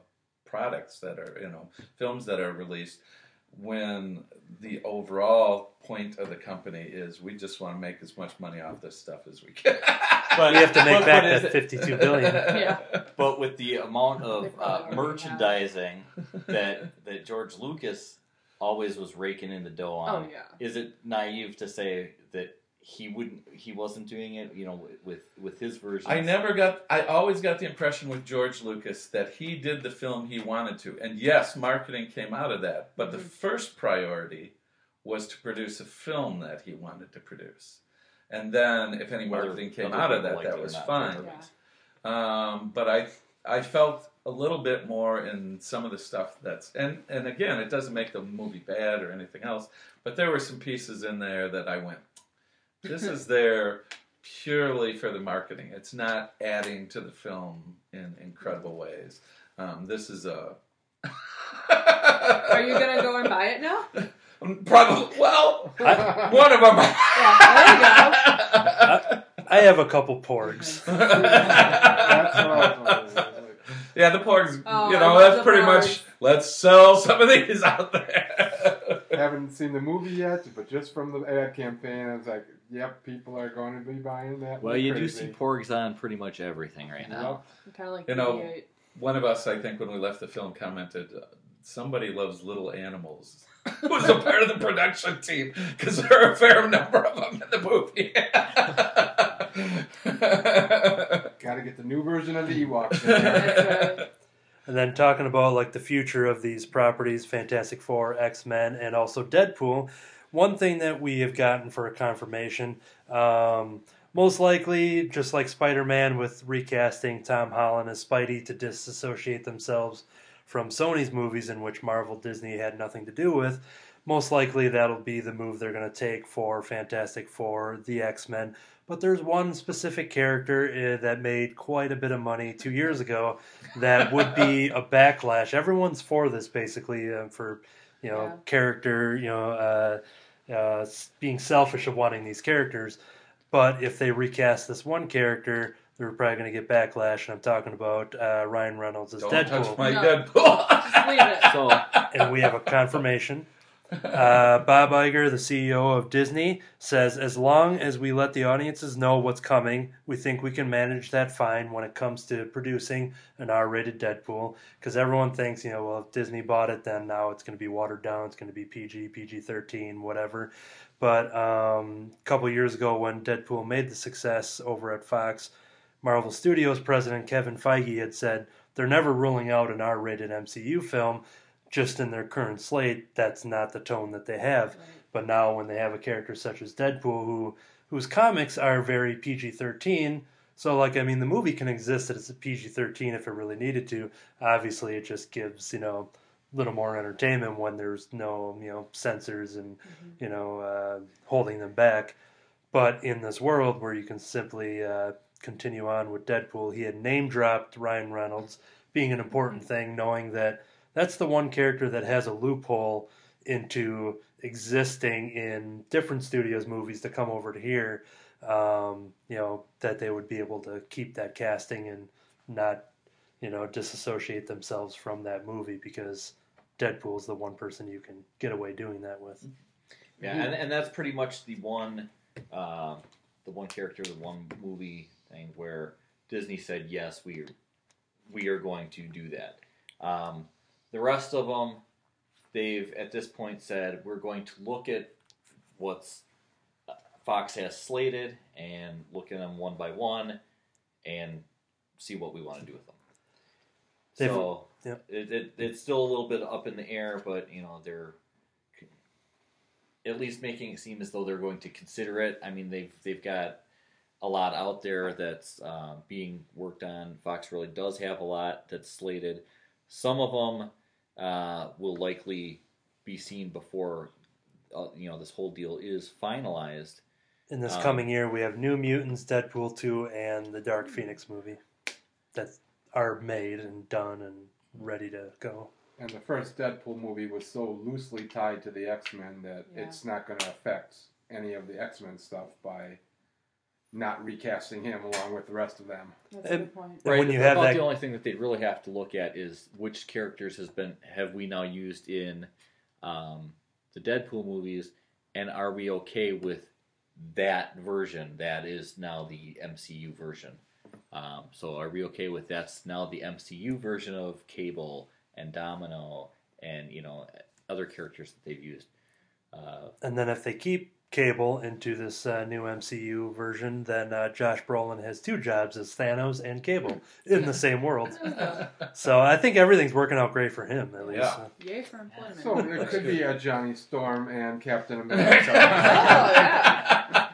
products that are you know films that are released when the overall point of the company is we just want to make as much money off this stuff as we can. But we have to make back that fifty-two billion. yeah. But with the amount of uh, merchandising that that George Lucas always was raking in the dough on. Oh yeah. Is it naive to say that he wouldn't he wasn't doing it, you know, with with his version? I never got I always got the impression with George Lucas that he did the film he wanted to. And yes, marketing came out of that, but mm-hmm. the first priority was to produce a film that he wanted to produce. And then if any marketing other, came out of that, that was fine. Yeah. Um, but I I felt a little bit more in some of the stuff that's and and again it doesn't make the movie bad or anything else but there were some pieces in there that i went this is there purely for the marketing. It's not adding to the film in incredible ways. Um, this is a are you gonna go and buy it now? Probably well I, one of them yeah, there you go. I, I have a couple porgs yeah, the porgs. Oh, you know, that's pretty porgs. much. Let's sell some of these out there. Haven't seen the movie yet, but just from the ad campaign, I was like, "Yep, people are going to be buying that." Well, you crazy. do see porgs on pretty much everything right now. Yep. Kind of like you know, one of us, I think, when we left the film, commented, uh, "Somebody loves little animals." Who's a part of the production team because there are a fair number of them in the movie. Got to get the new version of the Ewoks. And then talking about like the future of these properties, Fantastic Four, X Men, and also Deadpool. One thing that we have gotten for a confirmation, um, most likely, just like Spider Man with recasting Tom Holland as Spidey to disassociate themselves from Sony's movies in which Marvel Disney had nothing to do with. Most likely, that'll be the move they're going to take for Fantastic Four, the X Men, but there's one specific character uh, that made quite a bit of money two years ago that would be a backlash. Everyone's for this basically uh, for you know yeah. character, you know, uh, uh, being selfish of wanting these characters. But if they recast this one character, they're probably going to get backlash. And I'm talking about uh, Ryan Reynolds as Don't Deadpool. Touch my no. Deadpool. so, and we have a confirmation uh, Bob Iger, the CEO of Disney, says as long as we let the audiences know what's coming, we think we can manage that fine when it comes to producing an R-rated Deadpool. Because everyone thinks, you know, well, if Disney bought it, then now it's going to be watered down. It's going to be PG, PG-13, whatever. But um, a couple years ago, when Deadpool made the success over at Fox, Marvel Studios president Kevin Feige had said they're never ruling out an R-rated MCU film just in their current slate, that's not the tone that they have. Right. But now, when they have a character such as Deadpool, who whose comics are very PG thirteen, so like I mean, the movie can exist as a PG thirteen if it really needed to. Obviously, it just gives you know a little more entertainment when there's no you know censors and mm-hmm. you know uh, holding them back. But in this world where you can simply uh, continue on with Deadpool, he had name dropped Ryan Reynolds being an important mm-hmm. thing, knowing that that's the one character that has a loophole into existing in different studios movies to come over to here. Um, you know that they would be able to keep that casting and not, you know, disassociate themselves from that movie because Deadpool's the one person you can get away doing that with. Yeah, and, and that's pretty much the one, uh, the one character, the one movie thing where Disney said yes, we we are going to do that. Um, the rest of them, they've at this point said we're going to look at what's uh, Fox has slated and look at them one by one and see what we want to do with them. They've- so yep. it, it, it's still a little bit up in the air, but you know they're at least making it seem as though they're going to consider it. I mean, they've they've got a lot out there that's uh, being worked on. Fox really does have a lot that's slated. Some of them uh, will likely be seen before uh, you know this whole deal is finalized. In this Um, coming year, we have New Mutants, Deadpool 2, and the Dark Phoenix movie that are made and done and ready to go. And the first Deadpool movie was so loosely tied to the X Men that Yeah. it's not going to affect any of the X Men stuff by not recasting him along with the rest of them. That's a good point. And when you have about that- the only thing that they'd really have to look at is which characters has been have we now used in um, the Deadpool movies, and are we okay with that version? That is now the MCU version. Um, so are we okay with that's now the MCU version of Cable and Domino and you know other characters that they've used? Uh, And then if they keep Cable into this uh, new MCU version, then uh, Josh Brolin has two jobs as Thanos and Cable in the same world. So I think everything's working out great for him, at least. Yeah. Yay for employment. So there could be a Johnny Storm and Captain oh America. yeah.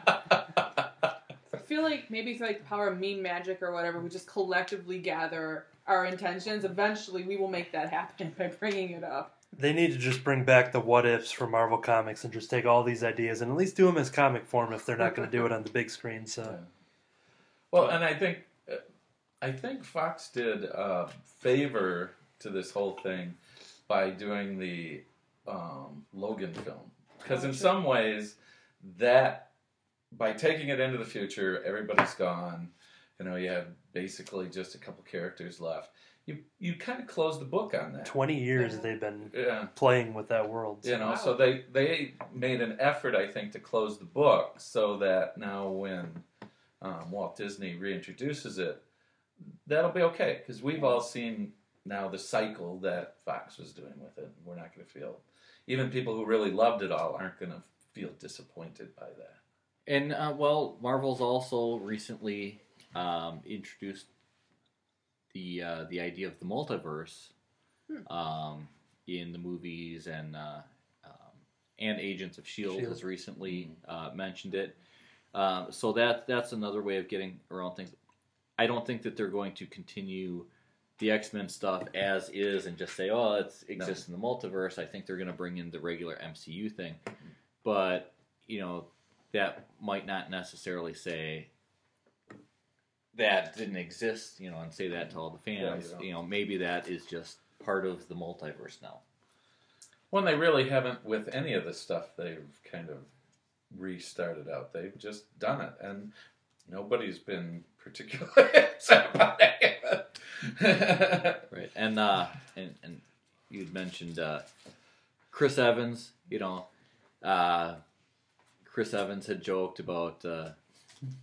I feel like maybe through like the power of meme magic or whatever, we just collectively gather our intentions. Eventually, we will make that happen by bringing it up. They need to just bring back the what ifs from Marvel Comics and just take all these ideas and at least do them as comic form if they're not going to do it on the big screen. So Well, and I think uh, I think Fox did a favor to this whole thing by doing the um, Logan film because Oh, in some ways that by taking it into the future, everybody's gone. You know, you have basically just a couple characters left. You you kind of close the book on that. 20 years Yeah. they've been Yeah. playing with that world. You know, Wow. so they they made an effort, I think, to close the book so that now when um, Walt Disney reintroduces it, that'll be okay because we've all seen now the cycle that Fox was doing with it. We're not going to feel, even people who really loved it all aren't going to feel disappointed by that. And uh, well, Marvel's also recently um, introduced the uh, the idea of the multiverse um, in the movies, and uh, um, and Agents of Shield, Shield. has recently uh, mentioned it. Um, so that that's another way of getting around things. I don't think that they're going to continue the X Men stuff as is and just say, "Oh, it exists in the multiverse." I think they're going to bring in the regular MCU thing, but you know that might not necessarily say that didn't exist, you know, and say that to all the fans. Yeah, you you, know. maybe that is just part of the multiverse now. When they really haven't with any of the stuff they've kind of restarted out. They've just done it, and nobody's been particularly upset about it. Right. And uh and, and you'd mentioned uh Chris Evans, you know, uh Chris Evans had joked about uh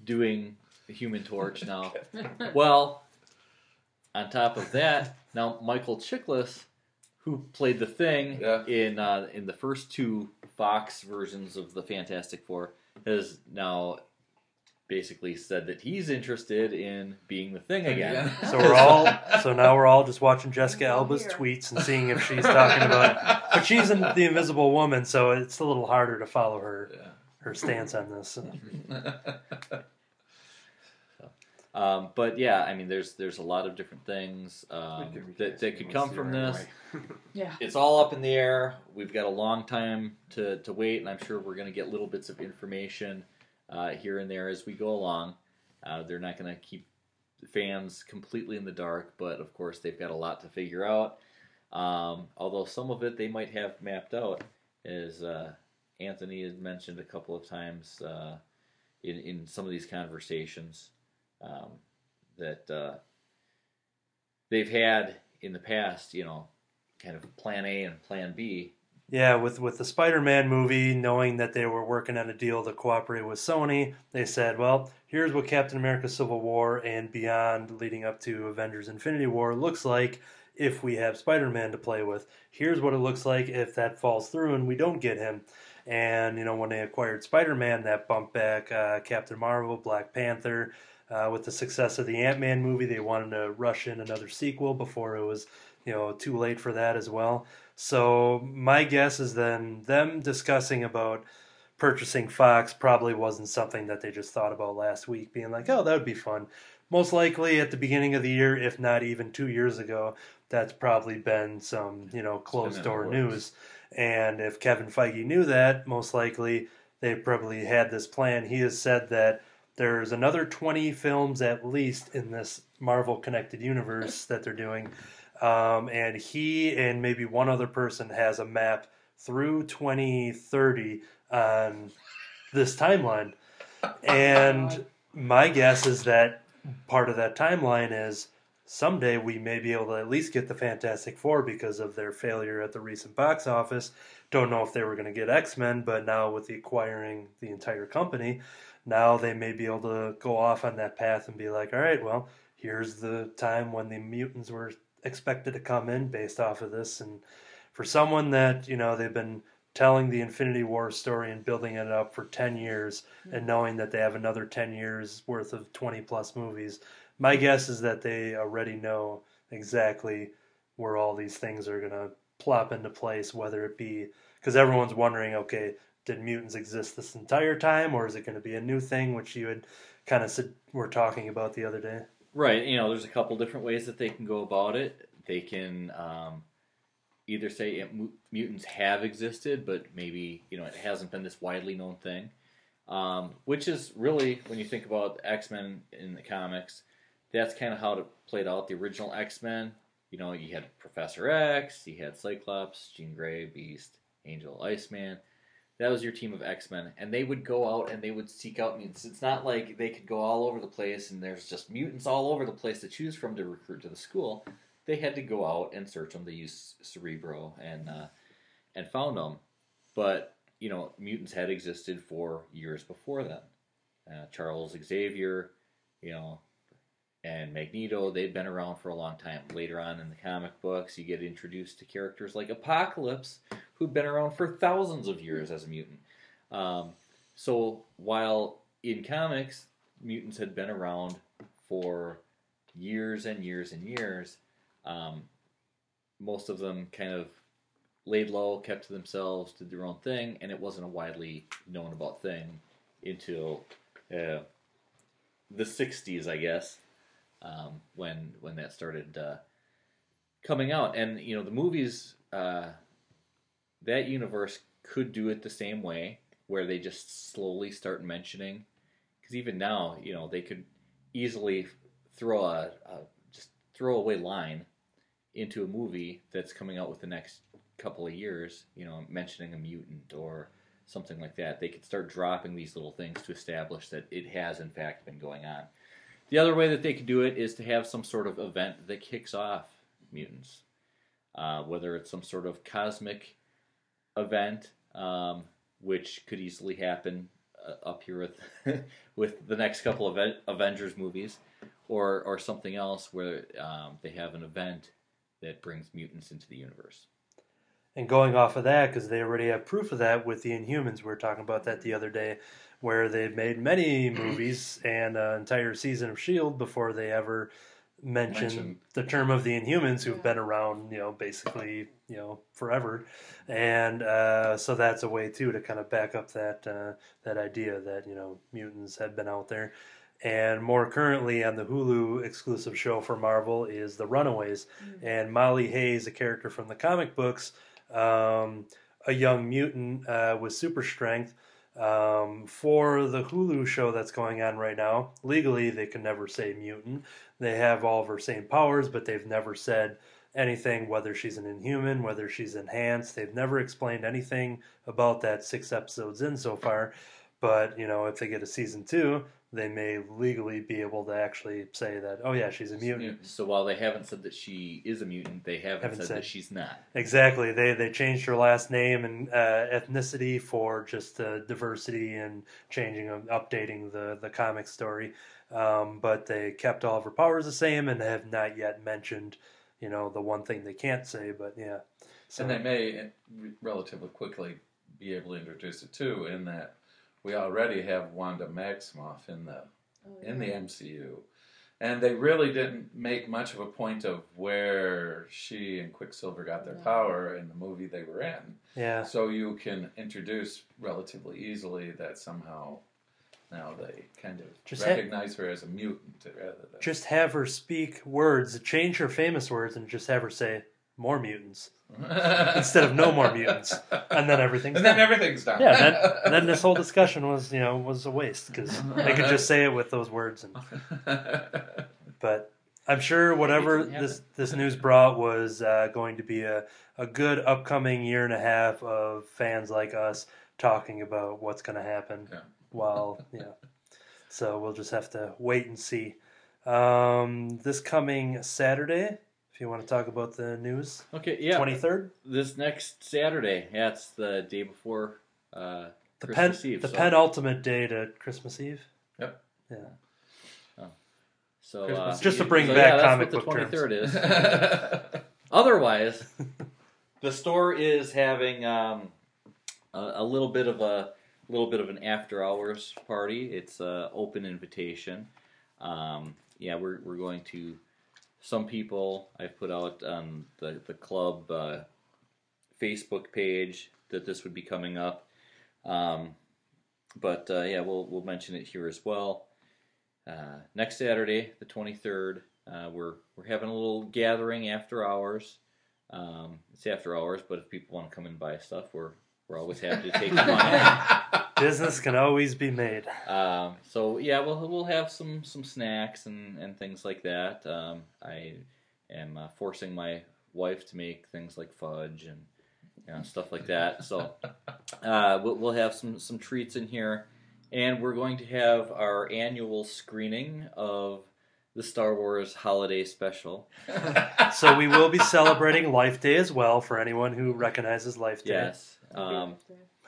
doing the human torch now. well, on top of that, now Michael Chiklis, who played the thing Yeah. in uh, in the first two Fox versions of the Fantastic Four, has now basically said that he's interested in being the thing again. So we're all so now we're all just watching Jessica We're Alba's here. tweets and seeing if she's talking about. It. But she's in the Invisible Woman, so it's a little harder to follow her Yeah. her stance on this. Um, but yeah, I mean, there's there's a lot of different things um, that that could come from this. Yeah. It's all up in the air. We've got a long time to, to wait, and I'm sure we're going to get little bits of information uh, here and there as we go along. Uh, they're not going to keep fans completely in the dark, but of course they've got a lot to figure out. Um, although some of it they might have mapped out, as uh, Anthony has mentioned a couple of times uh, in in some of these conversations, um, that uh, they've had in the past, you know, kind of Plan A and Plan B. Yeah, with with the Spider-Man movie, knowing that they were working on a deal to cooperate with Sony, they said, "Well, here's what Captain America: Civil War and beyond, leading up to Avengers: Infinity War, looks like if we have Spider-Man to play with. Here's what it looks like if that falls through and we don't get him." And you know, when they acquired Spider-Man, that bumped back uh, Captain Marvel, Black Panther. Uh, with the success of the Ant-Man movie, they wanted to rush in another sequel before it was, you know, too late for that as well. So my guess is then them discussing about purchasing Fox probably wasn't something that they just thought about last week, being like, oh, that would be fun. Most likely at the beginning of the year, if not even two years ago, that's probably been some, you know, closed door news. And if Kevin Feige knew that, most likely they probably had this plan. He has said that there's another 20 films at least in this Marvel connected universe that they're doing um, and he and maybe one other person has a map through 2030 on this timeline. And my guess is that part of that timeline is someday we may be able to at least get the Fantastic Four because of their failure at the recent box office. Don't know if they were going to get X Men, but now with the acquiring the entire company, now they may be able to go off on that path and be like, all right, well, here's the time when the mutants were expected to come in based off of this. And for someone that, you know, they've been telling the Infinity War story and building it up for 10 years mm-hmm. and knowing that they have another 10 years worth of 20 plus movies, my guess is that they already know exactly where all these things are going to plop into place, whether it be because everyone's wondering, okay, did mutants exist this entire time or is it going to be a new thing, which you had kind of said, were talking about the other day? Right. You know, there's a couple different ways that they can go about it. They can um, either say it, mutants have existed, but maybe you know it hasn't been this widely known thing. Um, which is really, when you think about X Men in the comics, that's kind of how it played out. The original X Men, you know, you had Professor X, you had Cyclops, Jean Grey, Beast, Angel, Iceman that was your team of X Men, and they would go out and they would seek out mutants. It's not like they could go all over the place and there's just mutants all over the place to choose from to recruit to the school. They had to go out and search them. They used Cerebro and uh, and found them, but you know mutants had existed for years before then. Uh, Charles Xavier, you know, and Magneto, they'd been around for a long time. Later on in the comic books, you get introduced to characters like Apocalypse, who'd been around for thousands of years as a mutant. Um, so while in comics, mutants had been around for years and years and years, um, most of them kind of laid low, kept to themselves, did their own thing, and it wasn't a widely known about thing until uh, the 60s, I guess um, when when that started uh, coming out. And you know, the movies uh, that universe could do it the same way, where they just slowly start mentioning. Because even now, you know, they could easily throw a, a just throwaway line into a movie that's coming out with the next couple of years. You know, mentioning a mutant or something like that. They could start dropping these little things to establish that it has in fact been going on. The other way that they could do it is to have some sort of event that kicks off mutants, uh, whether it's some sort of cosmic event, um, which could easily happen uh, up here with with the next couple of Avengers movies, or or something else where um, they have an event that brings mutants into the universe. And going off of that, because they already have proof of that with the Inhumans, we were talking about that the other day where they've made many movies and an entire season of Shield before they ever mention Mention. the term of the Inhumans, who've been around, you know, basically, you know, forever, and uh, so that's a way too to kind of back up that uh, that idea that you know mutants have been out there. And more currently on the Hulu exclusive show for Marvel is The Runaways, mm-hmm. and Molly Hayes, a character from the comic books, um, a young mutant uh, with super strength um, for the Hulu show that's going on right now, legally they can never say mutant. They have all of her same powers, but they've never said anything whether she's an inhuman, whether she's enhanced. They've never explained anything about that six episodes in so far. But, you know, if they get a season two, they may legally be able to actually say that, oh yeah, she's a mutant. So while they haven't said that she is a mutant, they haven't, Haven't said, said. that she's not. Exactly. They they changed her last name and uh, ethnicity for just uh, diversity and changing them, updating the the comic story. Um, but they kept all of her powers the same and have not yet mentioned, you know, the one thing they can't say. But yeah. So and they may relatively quickly be able to introduce it too, in that we already have Wanda Maximoff in the Oh, in the. MCU, and they really didn't make much of a point of where she and Quicksilver got their No. power in the movie they were in. yeah. So you can introduce relatively easily that somehow now they kind of Just ha- recognize her as a mutant rather than Just have her speak words, change her famous words, and just have her say more mutants instead of no more mutants, and then everything's and then done. everything's done. Yeah, then, then this whole discussion was, you know, was a waste because they could just say it with those words. And, but I'm sure whatever this this news brought was uh, going to be a, a good upcoming year and a half of fans like us talking about what's going to happen. Yeah. While yeah, so we'll just have to wait and see. Um, this coming Saturday, if you want to talk about the news, Okay, yeah. twenty third, This next Saturday, yeah, it's the day before uh, the pen Eve. the so, penultimate day to Christmas Eve. Yep. Yeah. So uh, Just to bring so back yeah, that's comic what book the terms. 23rd is. Otherwise, the store is having um, a, a little bit of a little bit of an after hours party. It's an open invitation. Um, yeah, we're we're going to. Some people I've put out on the the club uh, Facebook page that this would be coming up. Um, but uh, yeah, we'll we'll mention it here as well. Uh, next Saturday, the twenty third, uh, we're we're having a little gathering after hours. Um, it's after hours, but if people want to come and buy stuff, we're we're always happy to take the money. Business can always be made. Um, so yeah, we'll we'll have some some snacks and and things like that. Um, I am uh, forcing my wife to make things like fudge and you know, stuff like that. So uh, we'll, we'll have some some treats in here, and we're going to have our annual screening of the Star Wars Holiday Special. So we will be celebrating Life Day as well for anyone who recognizes Life Day. Yes. Um,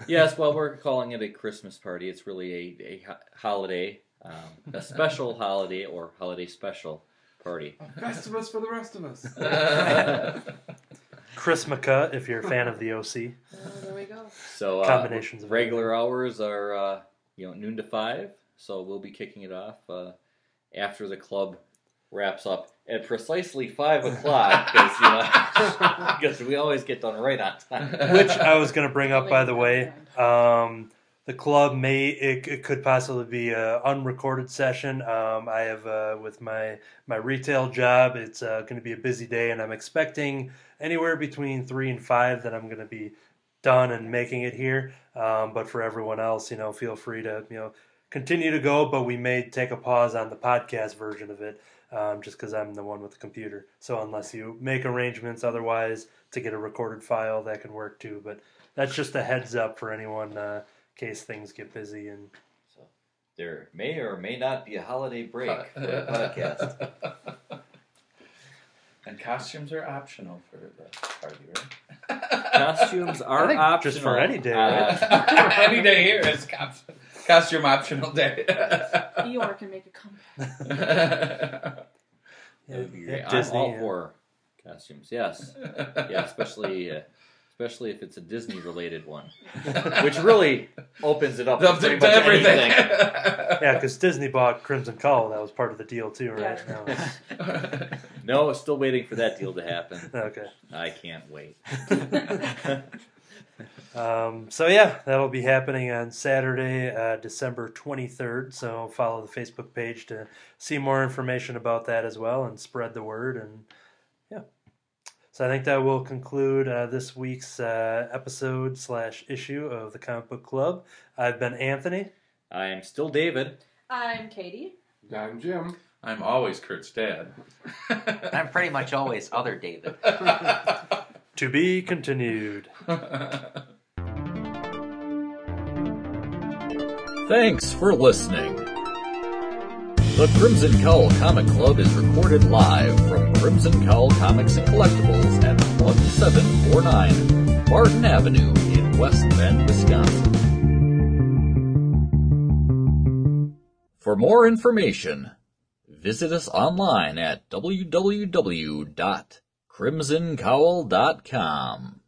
yes, well, we're calling it a Christmas party. It's really a, a holiday, um, a special holiday or holiday special party. Festivus for the rest of us. Chrismukkah, if you're a fan of the OC. Oh, there we go. So uh, Combinations of regular hours are uh, you know noon to five. So we'll be kicking it off uh, after the club wraps up at precisely five o'clock because you know, 'cause we always get done right on time. Which I was going to bring up, by the way. Um, the club may it, it could possibly be a unrecorded session. Um, I have uh, with my my retail job. It's uh, going to be a busy day, and I'm expecting anywhere between three and five that I'm going to be done and making it here. Um, but for everyone else, you know, feel free to you know continue to go. But we may take a pause on the podcast version of it. Um, just because I'm the one with the computer. So unless you make arrangements otherwise to get a recorded file, that can work too. But that's just a heads up for anyone uh, in case things get busy and So there may or may not be a holiday break for a podcast. and costumes are optional for the party, right? Costumes are optional. just for any day, Uh. Any day here is cos- costume optional day. Eeyore can make a comeback. That would be Yeah, great. Disney, I'm all yeah. for costumes. Yes, yeah, especially uh, especially if it's a Disney related one, which really opens it up to to, pretty to much everything. anything. yeah, because Disney bought Crimson Cowl. That was part of the deal too, right? Yeah. No. No, still waiting for that deal to happen. Okay. I can't wait. Um, so yeah, that'll be happening on Saturday, uh, December 23rd. So follow the Facebook page to see more information about that as well and spread the word. And yeah, so I think that will conclude uh, this week's uh, episode slash issue of the Comic Book Club. I've been Anthony. I am still David. I'm Katie. I'm Jim. I'm always Kurt's dad. I'm pretty much always other David. To be continued. Thanks for listening. The Crimson Cowl Comic Club is recorded live from Crimson Cowl Comics and Collectibles at 1749 Barton Avenue in West Bend, Wisconsin. For more information, visit us online at www.crimsoncowl.com.